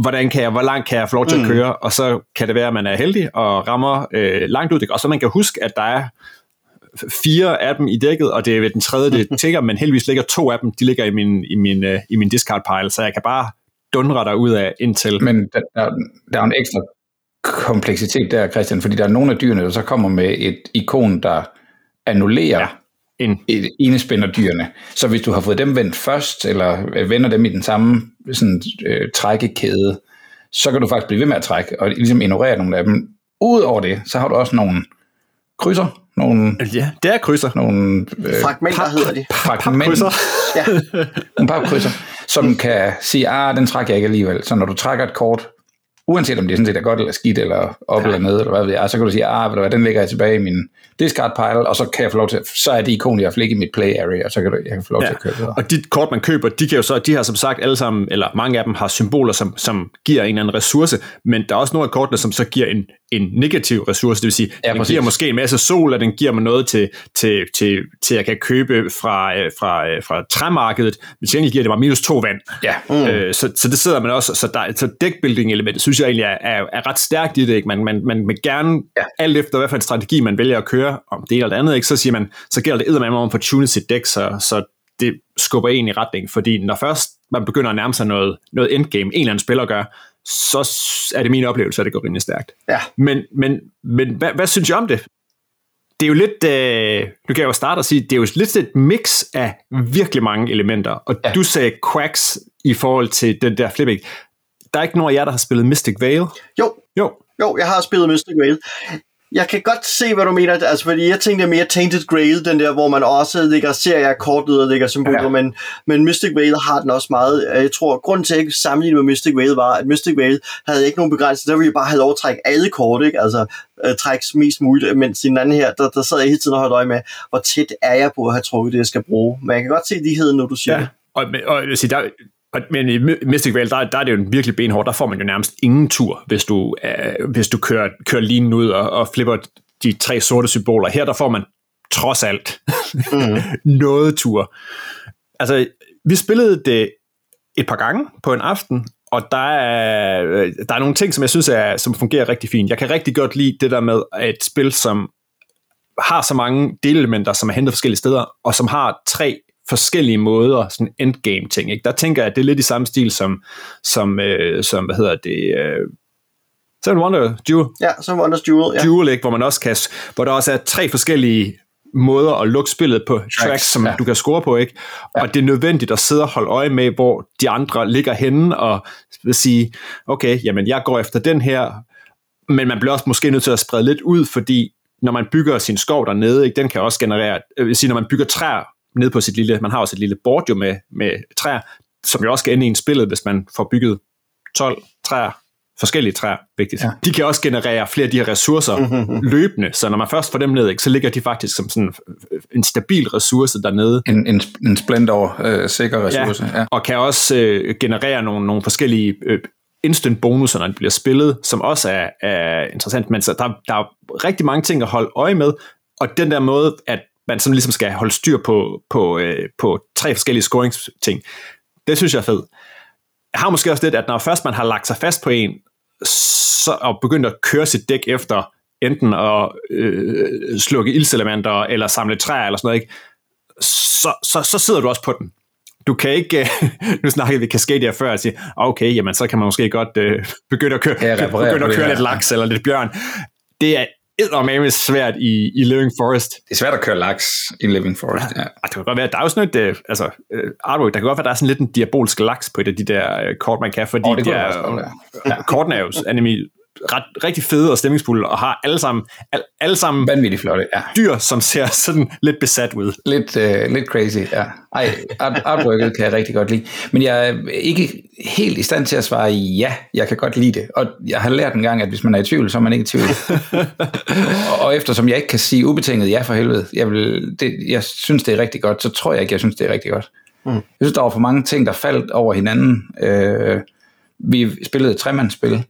Hvordan kan jeg, hvor langt kan jeg få lov til mm. at køre, og så kan det være, at man er heldig og rammer øh, langt ud, og så man kan huske, at der er fire af dem i dækket, og det er ved den tredje, det tigger, men heldigvis ligger to af dem, de ligger i min, i min, uh, i min discard pile, så jeg kan bare dundre dig ud af indtil. Men der, der, der er en ekstra kompleksitet der, Christian, fordi der er nogle af dyrene, der så kommer med et ikon, der annullerer ja. En. et enespænder dyrene. Så hvis du har fået dem vendt først, eller vender dem i den samme sådan, øh, trækkekæde, så kan du faktisk blive ved med at trække, og ligesom ignorere nogle af dem. Udover det, så har du også nogle krydser, nogle... Ja, det er krydser. Nogle... Øh, Fragmenter pap, hedder de. Fragmenter. ja. nogle papkrydser, som kan sige, ah, den trækker jeg ikke alligevel. Så når du trækker et kort, uanset om det sådan set er godt eller skidt, eller op ja. eller ned, eller hvad ved jeg, så kan du sige, ah, ved du hvad, den ligger jeg tilbage i min discard pile, og så kan jeg få lov til, så er det ikon, jeg har i mit play area, og så kan du, jeg kan få lov ja. til at køre videre. Og de kort, man køber, de kan jo så, de har som sagt alle sammen, eller mange af dem har symboler, som, som giver en eller anden ressource, men der er også nogle af kortene, som så giver en, en negativ ressource, det vil sige, ja, den præcis. giver måske en masse sol, og den giver mig noget til, til, til, til at jeg kan købe fra, øh, fra, øh, fra træmarkedet, men til giver det mig minus to vand. Ja. Mm. Øh, så, så det sidder man også, så, der, så deckbuilding elementet, synes jeg egentlig er, er, er ret stærkt i det, ikke? Man, man, man vil gerne, ja. alt efter hvad for en strategi man vælger at køre, om det eller det andet, ikke? så siger man, så gælder det eddermame om at tune sit deck, så, så det skubber en i retning, fordi når først man begynder at nærme sig noget, noget endgame, en eller anden spiller gør, så er det min oplevelse, at det går rimelig stærkt. Ja. Men, men, men hvad, hvad synes jeg om det? Det er jo lidt, øh, nu kan jeg jo starte og sige, det er jo lidt et mix af virkelig mange elementer, og ja. du sagde quacks i forhold til den der flipping. Der er ikke nogen af jer, der har spillet Mystic Vale? Jo. Jo. Jo, jeg har spillet Mystic Vale jeg kan godt se, hvad du mener, altså fordi jeg tænkte mere Tainted Grail, den der, hvor man også ligger serier kort ud og ligger symboler, ja. men, men Mystic Vale har den også meget. Jeg tror, grunden til, at jeg med Mystic Vale var, at Mystic Vale havde ikke nogen begrænsning, der ville jeg bare have lov at trække alle kort, ikke? altså uh, trække mest muligt, mens i den anden her, der, der sad jeg hele tiden og holdt øje med, hvor tæt er jeg på at have trukket det, jeg skal bruge. Men jeg kan godt se ligheden, når du siger ja. det. Og, og, og der, men i Mystic Vale, der, der er det jo virkelig benhårdt. Der får man jo nærmest ingen tur, hvis du, øh, hvis du kører, kører linen ud og, og flipper de tre sorte symboler. Her der får man trods alt mm. noget tur. Altså, vi spillede det et par gange på en aften, og der er, der er nogle ting, som jeg synes er, som fungerer rigtig fint. Jeg kan rigtig godt lide det der med et spil, som har så mange delelementer, som er hentet forskellige steder, og som har tre forskellige måder, sådan endgame ting. Ikke? Der tænker jeg, at det er lidt i samme stil som, som, øh, som hvad hedder det, øh, Seven Wonder Duel. Ja, Seven Wonders Duel, ja. Duel, ikke? hvor man også kan, hvor der også er tre forskellige måder at lukke spillet på tracks, tracks som ja. du kan score på, ikke? Ja. Og det er nødvendigt at sidde og holde øje med, hvor de andre ligger henne, og vil sige, okay, jamen jeg går efter den her, men man bliver også måske nødt til at sprede lidt ud, fordi når man bygger sin skov dernede, ikke, den kan også generere, øh, sige, når man bygger træer ned på sit lille, man har også et lille board jo med, med træer, som jo også skal ende i en spillet, hvis man får bygget 12 træer forskellige træer, vigtigt. Ja. De kan også generere flere af de her ressourcer mm-hmm. løbende, så når man først får dem ned, ikke, så ligger de faktisk som sådan en stabil ressource dernede. En, en, en splendor øh, sikker ressource. Ja. ja. Og kan også øh, generere nogle, nogle forskellige øh, instant bonusser, når de bliver spillet, som også er, er interessant. Men så der, der er rigtig mange ting at holde øje med, og den der måde, at man sådan ligesom skal holde styr på, på, øh, på tre forskellige scoringsting, det synes jeg er fedt. Jeg har måske også lidt, at når først man har lagt sig fast på en, så, og begyndt at køre sit dæk efter enten at øh, slukke ildselementer eller samle træer eller sådan noget, ikke? Så, så, så sidder du også på den. Du kan ikke, nu snakkede vi Cascadia før, og sige, okay, jamen så kan man måske godt øh, begynde at køre, begynde at køre lidt laks eller lidt bjørn. Det er eddermame svært i, i Living Forest. Det er svært at køre laks i Living Forest, ja. ja. Det kan godt være, der er jo sådan et, uh, altså, uh, artwork, der kan godt være, der er sådan lidt en diabolsk laks på et af de der uh, kort, man kan, fordi oh, det de er, er, ja, kortene er jo anime, ret, rigtig fede og stemningsfulde, og har alle sammen, al, alle sammen Vanvittigt flotte, ja. dyr, som ser sådan lidt besat ud. Lidt, uh, lidt crazy, ja. Ej, art, artworket kan jeg rigtig godt lide. Men jeg er ikke helt i stand til at svare ja, jeg kan godt lide det. Og jeg har lært en gang, at hvis man er i tvivl, så er man ikke i tvivl. og, og eftersom jeg ikke kan sige ubetinget ja for helvede, jeg, vil, det, jeg synes, det er rigtig godt, så tror jeg ikke, jeg synes, det er rigtig godt. Mm. Jeg synes, der var for mange ting, der faldt over hinanden. Øh, vi spillede et tremandsspil,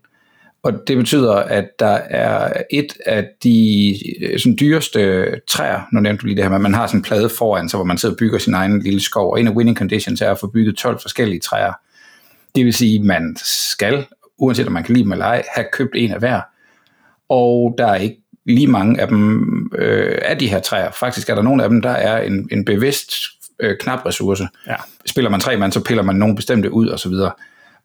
og det betyder, at der er et af de sådan, dyreste træer, nu nævnte du lige det her, men man har sådan en plade foran, så hvor man sidder og bygger sin egen lille skov, og en af winning conditions er at få bygget 12 forskellige træer. Det vil sige, at man skal, uanset om man kan lide dem eller ej, have købt en af hver. Og der er ikke lige mange af dem øh, af de her træer. Faktisk er der nogle af dem, der er en, en bevidst øh, knap ressource. Ja. Spiller man tre mand, så piller man nogle bestemte ud og så videre.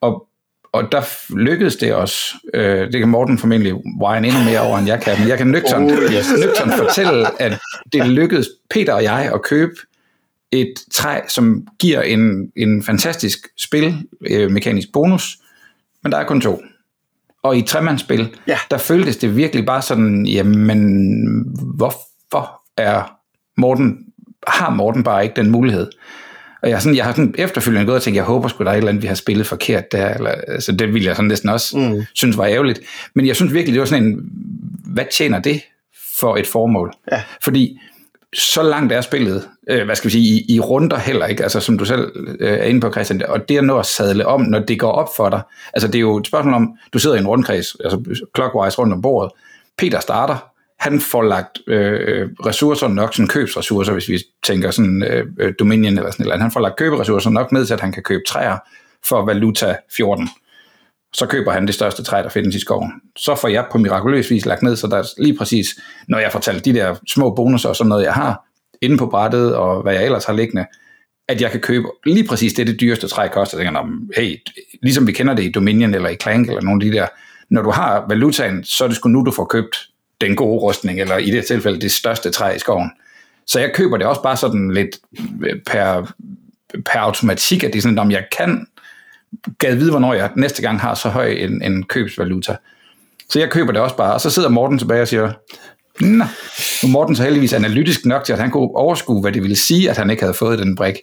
Og og der lykkedes det også. Øh, det kan Morten formentlig wine endnu mere over, end jeg kan. Men jeg kan nøgternt, oh, yes. nøgternt fortælle, at det lykkedes Peter og jeg at købe et træ, som giver en, en fantastisk spil, øh, mekanisk bonus, men der er kun to. Og i tremandsspil, ja. der føltes det virkelig bare sådan, jamen, hvorfor er Morten, har Morten bare ikke den mulighed? Og jeg, sådan, jeg har sådan efterfølgende gået og tænkt, jeg håber sgu, der er et eller andet, vi har spillet forkert der. Eller, altså, det ville jeg sådan næsten også mm. synes var ærgerligt. Men jeg synes virkelig, det var sådan en, hvad tjener det for et formål? Ja. Fordi så langt er spillet, øh, hvad skal vi sige, i, i runder heller ikke, altså som du selv øh, er inde på, Christian, og det er noget at sadle om, når det går op for dig. Altså det er jo et spørgsmål om, du sidder i en rundkreds, altså clockwise rundt om bordet, Peter starter, han får lagt øh, ressourcer nok, sådan købsressourcer, hvis vi tænker sådan øh, øh Dominion eller sådan noget, han får lagt køberessourcer nok med til, at han kan købe træer for valuta 14. Så køber han det største træ, der findes i skoven. Så får jeg på mirakuløs vis lagt ned, så der er lige præcis, når jeg fortalte de der små bonusser og sådan noget, jeg har inde på brættet, og hvad jeg ellers har liggende, at jeg kan købe lige præcis det, det dyreste træ koster. Jeg tænker, hey, ligesom vi kender det i Dominion eller i Clank eller nogle af de der, når du har valutaen, så er det sgu nu, du får købt den gode rustning, eller i det tilfælde det største træ i skoven. Så jeg køber det også bare sådan lidt øh, per, per automatik, at det er sådan, om jeg kan gad vide, hvornår jeg næste gang har så høj en, en købsvaluta. Så jeg køber det også bare, og så sidder Morten tilbage og siger, Nå, nu Morten så heldigvis analytisk nok til, at han kunne overskue, hvad det ville sige, at han ikke havde fået den brik.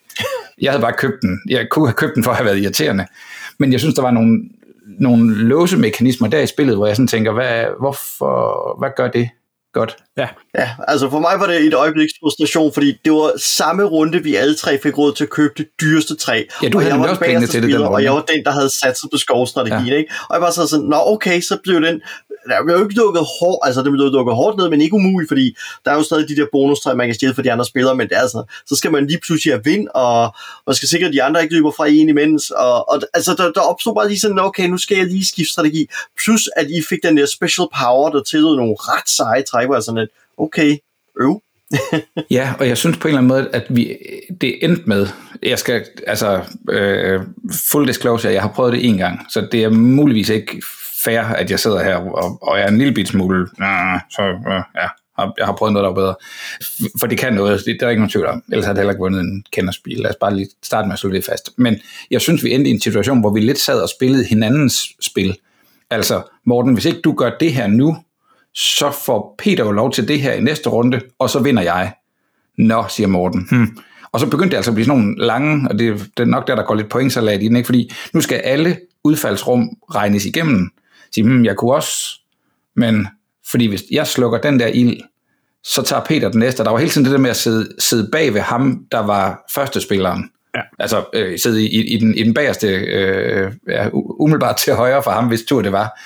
Jeg havde bare købt den. Jeg kunne have købt den for at have været irriterende. Men jeg synes, der var nogle, nogle låsemekanismer der i spillet, hvor jeg sådan tænker, hvad, hvorfor, hvad gør det godt? Ja ja, altså for mig var det et øjebliks frustration, fordi det var samme runde, vi alle tre fik råd til at købe det dyreste træ. Ja, du og havde jeg var også pengene til det den Og jeg var den, der havde sat sig på skovstrategien, ja. ikke? Og jeg var så sådan, nå okay, så blev den der blev jo ikke dukket hårdt, altså det blev dukket hårdt ned, men ikke umuligt, fordi der er jo stadig de der bonustræ, man kan stjæle for de andre spillere, men det er altså, så skal man lige pludselig have vind, og man skal sikre, at de andre ikke løber fra en imens, og, og altså der, der opstod bare lige sådan, okay, nu skal jeg lige skifte strategi, plus at I fik den der special power, der tillod nogle ret seje træk, hvor sådan lidt, okay, øv. ja, og jeg synes på en eller anden måde, at vi, det endte med, jeg skal, altså, øh, full disclosure, jeg har prøvet det en gang, så det er muligvis ikke fair, at jeg sidder her og, og er en lille bit smule, nah, så øh, ja, jeg har prøvet noget, der var bedre. For det kan noget, det, der er ikke nogen tvivl om. Ellers har det heller ikke vundet en kenderspil. Lad os bare lige starte med at slå det fast. Men jeg synes, vi endte i en situation, hvor vi lidt sad og spillede hinandens spil. Altså, Morten, hvis ikke du gør det her nu, så får Peter jo lov til det her i næste runde, og så vinder jeg. Nå, siger Morten. Hmm. Og så begyndte det altså at blive sådan nogle lange, og det, det er nok der, der går lidt pointsalat i den, ikke? fordi nu skal alle udfaldsrum regnes igennem sige, hmm, jeg kunne også, men fordi hvis jeg slukker den der ild, så tager Peter den næste. Der var hele tiden det der med at sidde, sidde bag ved ham, der var første spilleren. Ja. Altså øh, sidde i, i, den, i den bagerste, øh, ja, umiddelbart til højre for ham, hvis tur det var.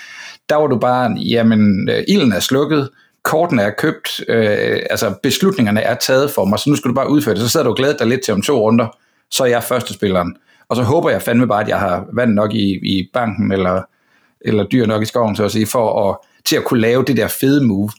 Der var du bare, jamen, øh, ilden er slukket, kortene er købt, øh, altså beslutningerne er taget for mig, så nu skal du bare udføre det. Så sidder du og glæder dig lidt til om to runder, så er jeg første spilleren. Og så håber jeg fandme bare, at jeg har vand nok i, i banken, eller eller dyr nok i skoven, så at sige, for at, til at kunne lave det der fede move.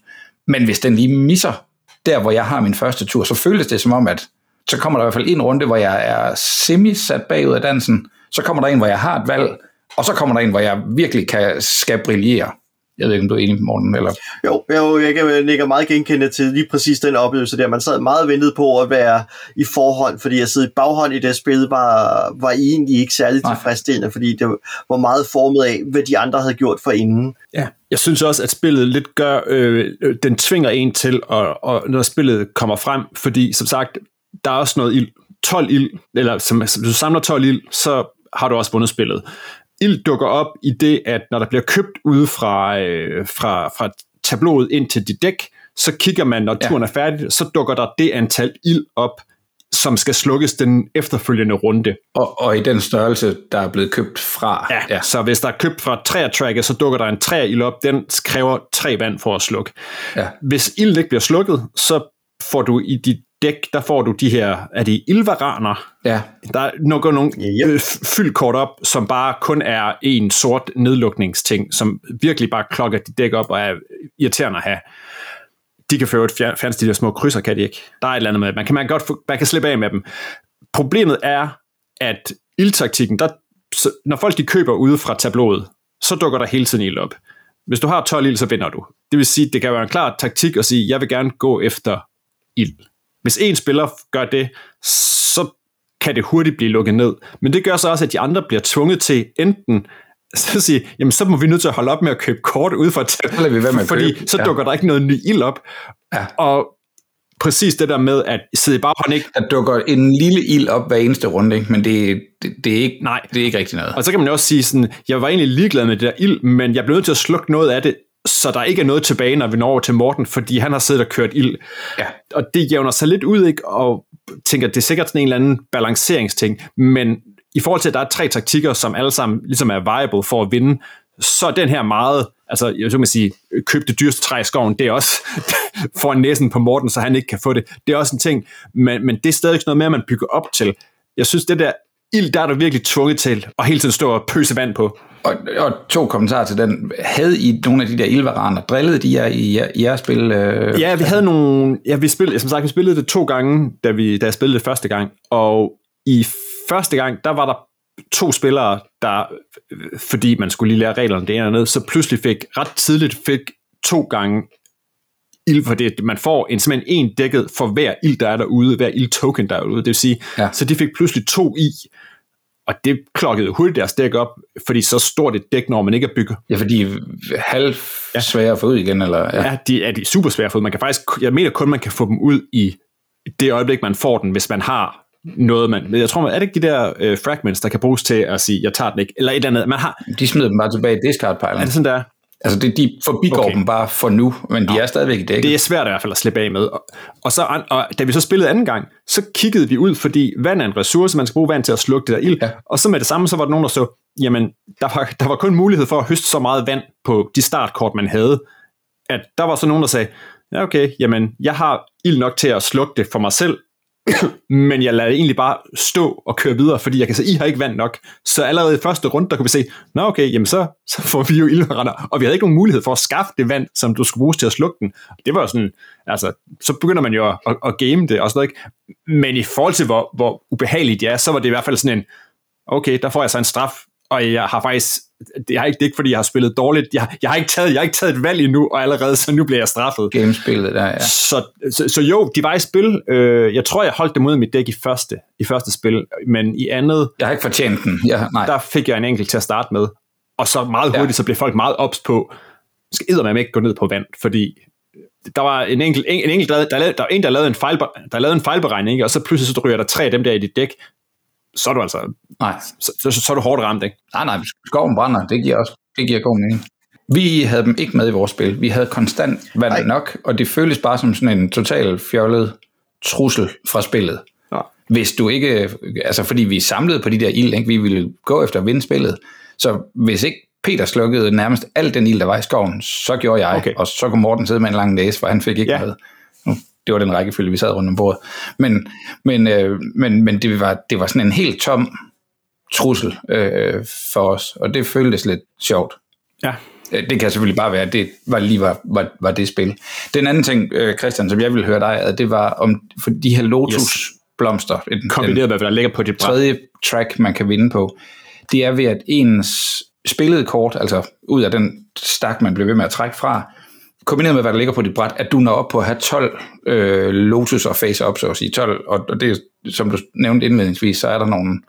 Men hvis den lige misser der, hvor jeg har min første tur, så føles det som om, at så kommer der i hvert fald en runde, hvor jeg er semi sat bagud af dansen, så kommer der en, hvor jeg har et valg, og så kommer der en, hvor jeg virkelig kan, skal brillere. Jeg ved ikke, om du er enig, Morten? Eller? Jo, jo jeg kan nikke meget genkende til lige præcis den oplevelse der. Man sad meget ventet på at være i forhold, fordi jeg sidder i baghånd i det spil, var, var egentlig ikke særlig Nej. tilfredsstillende, fordi det var meget formet af, hvad de andre havde gjort for inden. Ja, jeg synes også, at spillet lidt gør, øh, den tvinger en til, at, og når spillet kommer frem, fordi som sagt, der er også noget ild. 12 ild, eller som, hvis du samler 12 ild, så har du også vundet spillet ild dukker op i det, at når der bliver købt ude fra, øh, fra, fra tabloet ind til dit dæk, så kigger man, når turen ja. er færdig, så dukker der det antal ild op, som skal slukkes den efterfølgende runde. Og, og i den størrelse, der er blevet købt fra. Ja, ja. så hvis der er købt fra træertracket, så dukker der en træer ild op. Den kræver tre vand for at slukke. Ja. Hvis ilden ikke bliver slukket, så får du i dit dæk, der får du de her, er det ilvaraner? Ja. Der er nogle, nogle yep. fyldt kort op, som bare kun er en sort nedlukningsting, som virkelig bare klokker dit dæk op og er irriterende at have. De kan føre et fjern, de der små krydser, kan de ikke. Der er et eller andet med, man kan, man godt, man kan slippe af med dem. Problemet er, at ildtaktikken, der, når folk de køber ude fra tabloet, så dukker der hele tiden ild op. Hvis du har 12 ild, så vinder du. Det vil sige, det kan være en klar taktik at sige, jeg vil gerne gå efter ild. Hvis en spiller gør det, så kan det hurtigt blive lukket ned. Men det gør så også, at de andre bliver tvunget til enten så sige, jamen så må vi nødt til at holde op med at købe kort ud fra så vi være med fordi købe. så ja. dukker der ikke noget ny ild op. Ja. Og præcis det der med at sidde i baghånd ikke... Der dukker en lille ild op hver eneste runde, ikke? men det, det, det, er ikke, Nej. det er ikke rigtig noget. Og så kan man også sige sådan, jeg var egentlig ligeglad med det der ild, men jeg blev nødt til at slukke noget af det, så der ikke er noget tilbage, når vi når over til Morten, fordi han har siddet og kørt ild. Ja. Og det jævner sig lidt ud, ikke? og tænker, det er sikkert sådan en eller anden balanceringsting, men i forhold til, at der er tre taktikker, som alle sammen ligesom er viable for at vinde, så den her meget, altså jeg vil sige, køb det dyreste træ i skoven, det er også for næsen på Morten, så han ikke kan få det. Det er også en ting, men, men det er stadig noget mere, man bygger op til. Jeg synes, det der ild, der er du virkelig tvunget til at hele tiden stå og pøse vand på. Og, og to kommentarer til den. Havde I nogle af de der ildvaraner? Drillede de jer i, i jeres spil? Øh? Ja, vi havde nogle... Ja, vi spillede, som sagt, vi spillede det to gange, da, vi, da jeg spillede det første gang. Og i første gang, der var der to spillere, der, fordi man skulle lige lære reglerne det ene og andet, så pludselig fik, ret tidligt fik to gange ild, for det, man får en, simpelthen en dækket for hver ild, der er derude, hver ild token, der er derude, det vil sige, ja. så de fik pludselig to i, og det klokkede hurtigt deres dæk op, fordi så stort et dæk, når man ikke er bygget. Ja, fordi halv ja. svære at få ud igen, eller? Ja, ja de er de super svære at få ud. Man kan faktisk, jeg mener kun, man kan få dem ud i det øjeblik, man får den, hvis man har noget, man... Jeg tror, er det ikke de der uh, fragments, der kan bruges til at sige, jeg tager den ikke, eller et eller andet. Man har, de smider dem bare tilbage i discard-pejlen. Er det sådan der? Altså, det, de forbigår okay. dem bare for nu, men de ja. er stadigvæk i dækket. Det er svært i hvert fald at slippe af med. Og, og, så, og da vi så spillede anden gang, så kiggede vi ud, fordi vand er en ressource, man skal bruge vand til at slukke det der ild. Ja. Og så med det samme, så var der nogen, der så, jamen, der var, der var kun mulighed for at høste så meget vand på de startkort, man havde, at der var så nogen, der sagde, ja okay, jamen, jeg har ild nok til at slukke det for mig selv, men jeg lader det egentlig bare stå og køre videre, fordi jeg kan se, I har ikke vand nok. Så allerede i første runde, der kunne vi se, nå okay, jamen så, så får vi jo ildrender, Og vi havde ikke nogen mulighed for at skaffe det vand, som du skulle bruge til at slukke den. Det var jo sådan, altså, så begynder man jo at, at, at game det og sådan noget, ikke? Men i forhold til, hvor, hvor ubehageligt det er, så var det i hvert fald sådan en, okay, der får jeg så en straf, og jeg har faktisk, det er ikke, det er ikke fordi jeg har spillet dårligt, jeg, jeg, har ikke taget, jeg har ikke taget et valg endnu, og allerede så nu bliver jeg straffet. Gamespillet der, ja. Så, så, så jo, de var i spil, øh, jeg tror jeg holdt dem ud af mit dæk i første, i første spil, men i andet... Jeg har ikke fortjent den, ja, nej. Der fik jeg en enkelt til at starte med, og så meget hurtigt, ja. så blev folk meget ops på, skal man ikke gå ned på vand, fordi der var en enkelt, en, en enkelt der, der, der, en, der lavede en, fejl, der lavede en fejlberegning, og så pludselig så ryger der tre af dem der i dit dæk, så er du altså nej. Så, så, så, er du hårdt ramt, ikke? Nej, nej, skoven brænder, det giver også det giver god mening. Vi havde dem ikke med i vores spil. Vi havde konstant vand nej. nok, og det føles bare som sådan en total fjollet trussel fra spillet. Ja. Hvis du ikke, altså fordi vi samlede på de der ild, ikke? vi ville gå efter at vinde spillet, så hvis ikke Peter slukkede nærmest al den ild, der var i skoven, så gjorde jeg, okay. og så kunne Morten sidde med en lang næse, for han fik ikke ja. noget det var den rækkefølge, vi sad rundt om bordet. Men, men, øh, men, men det, var, det var sådan en helt tom trussel øh, for os, og det føltes lidt sjovt. Ja. Øh, det kan selvfølgelig bare være, at det var lige var, var, var det spil. Den anden ting, øh, Christian, som jeg ville høre dig ad, det var om for de her Lotus blomster. Kombineret med, hvad der ligger på dit bræt. tredje track, man kan vinde på. Det er ved, at ens spillede kort, altså ud af den stak, man blev ved med at trække fra, kombineret med, hvad der ligger på dit bræt, at du når op på at have 12 øh, Lotus og face up, så at sige 12, og, og det som du nævnte indledningsvis, så er der nogle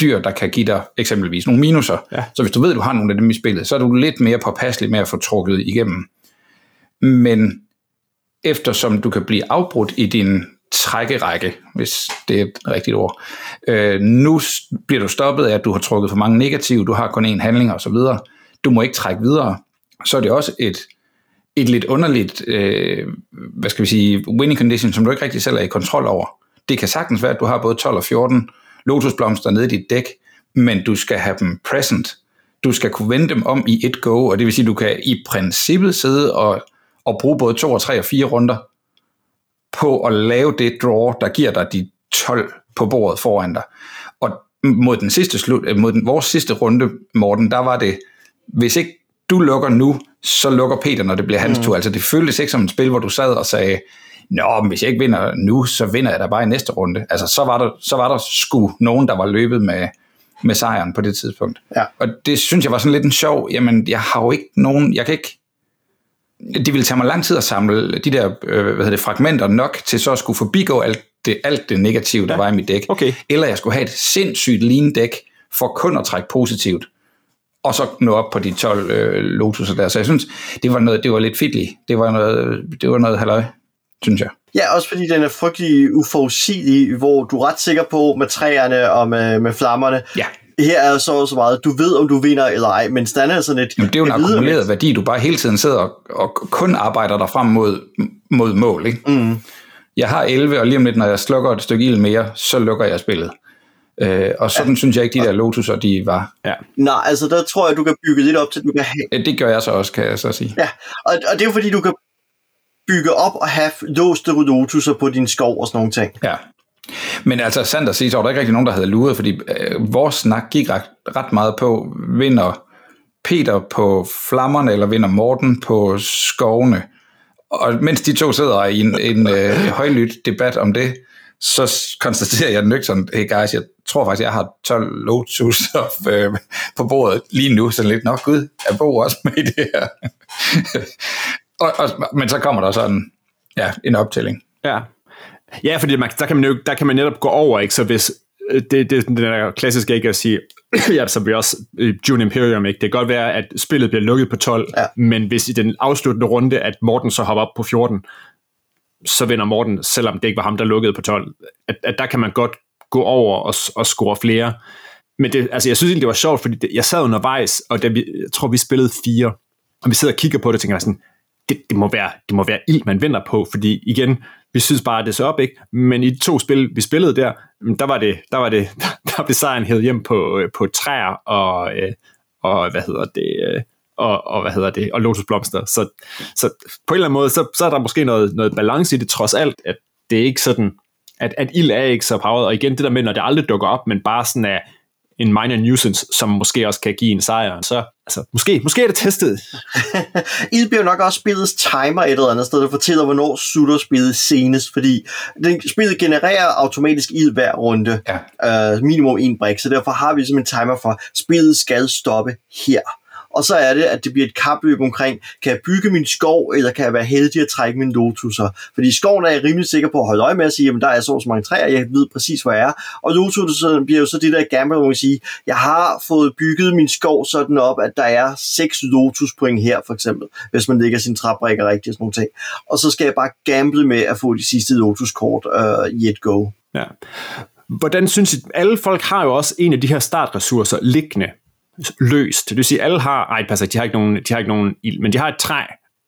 dyr, der kan give dig eksempelvis nogle minuser. Ja. Så hvis du ved, at du har nogle af dem i spillet, så er du lidt mere påpasselig med at få trukket igennem. Men eftersom du kan blive afbrudt i din trækkerække, hvis det er et rigtigt ord. Øh, nu bliver du stoppet af, at du har trukket for mange negative, du har kun én handling og så videre. Du må ikke trække videre. Så er det også et, et lidt underligt, øh, hvad skal vi sige, winning condition, som du ikke rigtig selv er i kontrol over. Det kan sagtens være, at du har både 12 og 14 lotusblomster nede i dit dæk, men du skal have dem present. Du skal kunne vende dem om i et go, og det vil sige, at du kan i princippet sidde og, og bruge både 2 og 3 og 4 runder på at lave det draw, der giver dig de 12 på bordet foran dig. Og mod den sidste slut, øh, mod den, vores sidste runde, Morten, der var det, hvis ikke du lukker nu, så lukker Peter, når det bliver hans mm. tur. Altså det føltes ikke som et spil, hvor du sad og sagde, Nå, men hvis jeg ikke vinder nu, så vinder jeg da bare i næste runde. Altså så var der, så var der sgu nogen, der var løbet med, med sejren på det tidspunkt. Ja. Og det synes jeg var sådan lidt en sjov, jamen jeg har jo ikke nogen, jeg kan ikke, det ville tage mig lang tid at samle de der øh, hvad hedder det, fragmenter nok til så at skulle forbigå alt det, alt det negative, der ja. var i mit dæk. Okay. Eller jeg skulle have et sindssygt lean dæk for kun at trække positivt og så nå op på de 12 øh, lotuser der. Så jeg synes, det var noget, det var lidt fidligt. Det var noget, det var noget halløj, synes jeg. Ja, også fordi den er frygtelig uforudsigelig, hvor du er ret sikker på med træerne og med, med flammerne. Ja. Her er så så meget, du ved, om du vinder eller ej, men stand er sådan et... Jamen, det er jo en akkumuleret værdi, du bare hele tiden sidder og, og kun arbejder dig frem mod, mod mål. Ikke? Mm. Jeg har 11, og lige om lidt, når jeg slukker et stykke ild mere, så lukker jeg spillet. Øh, og sådan ja. synes jeg ikke, de der Lotus'er, de var. Ja. Nej, altså der tror jeg, du kan bygge lidt op til, du kan have... Det gør jeg så også, kan jeg så sige. Ja, og, og det er jo fordi, du kan bygge op og have låste Lotus'er på din skov og sådan nogle ting. Ja. Men altså, sandt at sige, så var der ikke rigtig nogen, der havde luret, fordi øh, vores snak gik ret, ret meget på, vinder Peter på flammerne, eller vinder Morten på skovene. Og mens de to sidder i en, en øh, højlydt debat om det, så konstaterer jeg nøgternt, hey guys, jeg tror faktisk, jeg har 12 Lotus øh, på bordet lige nu, så lidt nok, gud, er Bo også med i det her. og, og, men så kommer der sådan ja, en optælling. Ja, ja fordi man, der, kan man jo, der kan man netop gå over, ikke? så hvis øh, det, det er den der klassiske ikke at sige, ja, som vi også June Imperium, ikke? det kan godt være, at spillet bliver lukket på 12, Ja. men hvis i den afsluttende runde, at Morten så hopper op på 14, så vinder Morten, selvom det ikke var ham, der lukkede på 12. At, at der kan man godt gå over og, og score flere. Men det, altså, jeg synes egentlig, det var sjovt, fordi det, jeg sad undervejs, og da vi, jeg tror, vi spillede fire, og vi sidder og kigger på det, og tænker jeg sådan, det, det, må være, det må være ild, man vinder på, fordi igen, vi synes bare, at det så op, ikke? Men i de to spil, vi spillede der, mm, der var det, der var det, der blev sejren hævet hjem på, øh, på træer og, øh, og hvad hedder det, øh, og, og hvad hedder det, og lotusblomster. Så, så på en eller anden måde, så, så er der måske noget, noget balance i det, trods alt, at det er ikke sådan, at, at ild er ikke så powered, og igen det der med, når det aldrig dukker op, men bare sådan er en minor nuisance, som måske også kan give en sejr, så altså, måske, måske er det testet. Ild bliver nok også spillets timer et eller andet sted, der fortæller, hvornår slutter spillet senest, fordi den, spillet genererer automatisk ild hver runde, Ja. øh, minimum en brik, så derfor har vi simpelthen en timer for, spillet skal stoppe her. Og så er det, at det bliver et kapløb omkring, kan jeg bygge min skov, eller kan jeg være heldig at trække mine lotuser? Fordi skoven er jeg rimelig sikker på at holde øje med at sige, jamen der er så og så mange træer, jeg ved præcis, hvor jeg er. Og lotuserne bliver jo så det der gamble, hvor man kan sige, jeg har fået bygget min skov sådan op, at der er seks lotuspoint her, for eksempel, hvis man lægger sin træbrikker rigtigt og sådan noget. ting. Og så skal jeg bare gamble med at få de sidste lotuskort øh, i et go. Ja. Hvordan synes I, alle folk har jo også en af de her startressourcer liggende løst. Det vil sige, alle har, ej, passer, de har ikke nogen, de har ikke nogen ild, men de har et træ,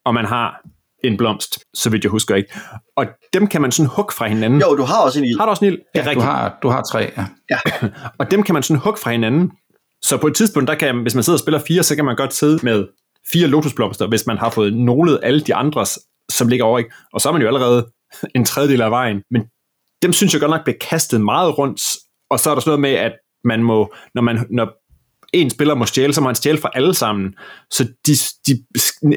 og man har en blomst, så vidt jeg husker ikke. Og dem kan man sådan hugge fra hinanden. Jo, du har også en ild. Har du også en ild? Det er Ja, du har, du har tre, ja. Og dem kan man sådan hugge fra hinanden. Så på et tidspunkt, der kan, hvis man sidder og spiller fire, så kan man godt sidde med fire lotusblomster, hvis man har fået nålet alle de andres, som ligger over, ikke? Og så er man jo allerede en tredjedel af vejen. Men dem synes jeg godt nok bliver kastet meget rundt, og så er der sådan noget med, at man må, når, man, når en spiller må stjæle, så må han stjæle fra alle sammen. Så de, de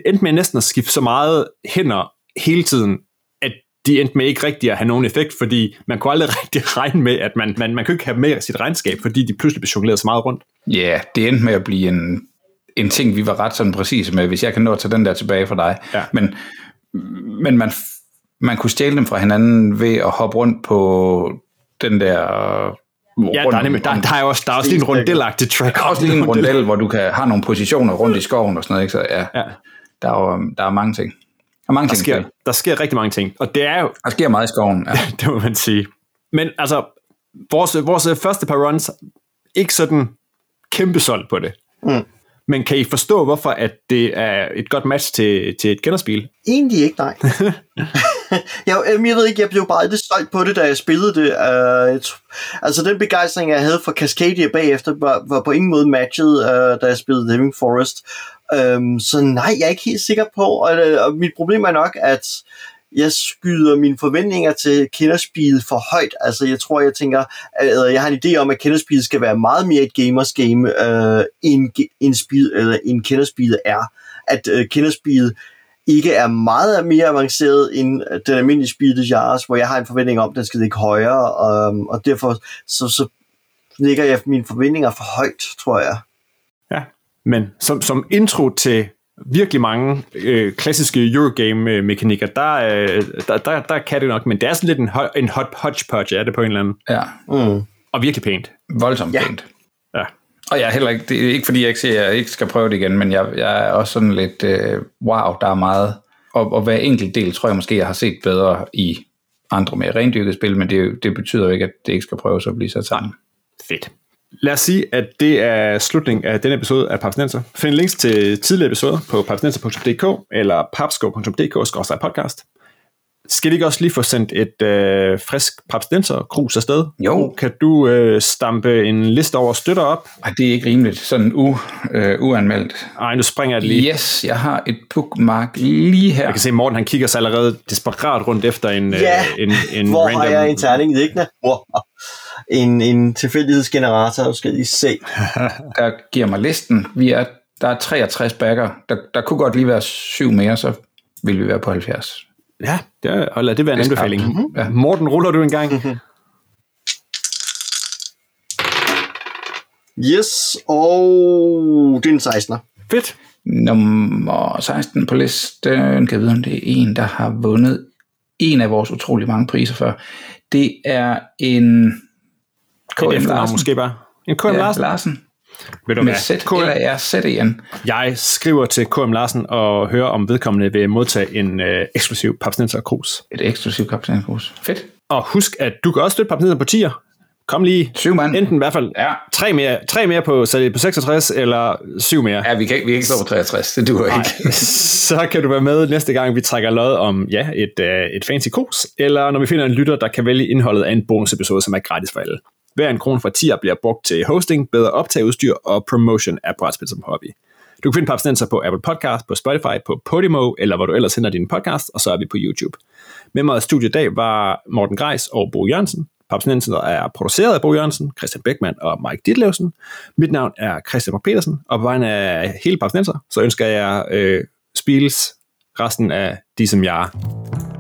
endte med næsten at skifte så meget hænder hele tiden, at de endte med ikke rigtig at have nogen effekt, fordi man kunne aldrig rigtig regne med, at man, man, man kunne ikke have med i sit regnskab, fordi de pludselig blev jongleret så meget rundt. Ja, det endte med at blive en en ting, vi var ret sådan præcise med, hvis jeg kan nå at tage den der tilbage fra dig. Ja. Men, men man, man kunne stjæle dem fra hinanden ved at hoppe rundt på den der... Ja, der er, nemlig, der, der er også, der er også lige en rundelagtig track. Der er også lige en rundel, hvor du kan have nogle positioner rundt i skoven og sådan noget. Ikke? Så ja, Ja. der, er, jo- der er mange ting. Der er mange Der ting. sker, Der, der sker rigtig mange ting, og det er jo, der sker meget i skoven. Ja. det må man sige. Men altså, vores, vores første par runs, ikke sådan kæmpe solgt på det. Mm. Men kan I forstå, hvorfor at det er et godt match til, til et kenderspil? Egentlig ikke, nej. jeg, jeg, ved ikke, jeg blev bare lidt stolt på det, da jeg spillede det. Uh, jeg altså, den begejstring, jeg havde for Cascadia bagefter, var, var på ingen måde matchet, uh, da jeg spillede Living Forest. Um, så nej, jeg er ikke helt sikker på, og, og mit problem er nok, at jeg skyder mine forventninger til Kenderspeed for højt. Altså, jeg tror, jeg tænker, at jeg har en idé om, at Kenderspeed skal være meget mere et gamers game, øh, end, end, speed, eller, end Kenderspeed er. At øh, Kenderspeed ikke er meget mere avanceret end øh, den almindelige Speed Jars, hvor jeg har en forventning om, at den skal ligge højere, og, og derfor så, så ligger jeg mine forventninger for højt, tror jeg. Ja. Men som, som intro til virkelig mange øh, klassiske Eurogame-mekanikker, der, øh, der, der, der kan det nok, men det er sådan lidt en, ho- en hot hodgepodge, er det på en eller anden. ja. Mm. Og virkelig pænt. Voldsomt Ja. pænt. Ja. Og jeg er heller ikke, det er ikke fordi jeg ikke siger, at jeg ikke skal prøve det igen, men jeg, jeg er også sådan lidt, øh, wow, der er meget. Og, og hver enkelt del tror jeg måske, jeg har set bedre i andre mere rendyrkede spil, men det, det betyder jo ikke, at det ikke skal prøves at blive sat sammen. Fedt. Lad os sige, at det er slutningen af denne episode af Papsnenser. Find links til tidligere episoder på papsnenser.dk eller papsko.dk-podcast. Skal vi ikke også lige få sendt et øh, frisk papsnenser krus afsted? Jo. Kan du øh, stampe en liste over støtter op? Ej, det er ikke rimeligt. Sådan u, øh, uanmeldt. Ej, nu springer jeg lige. Yes, jeg har et bookmark lige her. Jeg kan se, at Morten han kigger sig allerede desperat rundt efter en, Ja, øh, en, en Hvor random... har jeg en terning liggende? Wow. En, en tilfældighedsgenerator, skal I se. Der giver mig listen. Vi er, der er 63 backer. Der, der kunne godt lige være syv mere, så vil vi være på 70. Ja, det og lad det være en anbefaling. Mhm. Ja. Morten, ruller du en gang? Yes, og det er en 16'er. Fedt. Nummer 16 på listen, kan jeg vide, om det er en, der har vundet en af vores utrolig mange priser før. Det er en KM Larsen. måske bare. En KM Ja, Larsen. Larsen. Ved du Med hvad? Z KM, eller R, Z igen. jeg skriver til KM Larsen og hører om vedkommende vil modtage en øh, eksklusiv Papsnenser krus. Et eksklusivt kaptajnskurs. Fedt. Og husk, at du kan også støtte Papsnenser på 10'er. Kom lige. Syv mand. Enten i hvert fald Ja. tre mere, tre mere på, så det er på 66, eller syv mere. Ja, vi kan, ikke- vi kan ikke stå på 63. Det duer ikke. så kan du være med næste gang, vi trækker lod om ja, et, uh, et fancy krus, eller når vi finder en lytter, der kan vælge indholdet af en bonusepisode, som er gratis for alle. Hver en krone fra 10 bliver brugt til hosting, bedre optageudstyr og promotion af brætspil som hobby. Du kan finde Papsnenser på Apple Podcast, på Spotify, på Podimo, eller hvor du ellers henter din podcast, og så er vi på YouTube. Med mig i studiet i dag var Morten Greis og Bo Jørgensen. Papsnenser er produceret af Bo Jørgensen, Christian Beckmann og Mike Ditlevsen. Mit navn er Christian Mark Petersen, og på vegne af hele Papsnenser, så ønsker jeg øh, spils resten af de, som jeg er.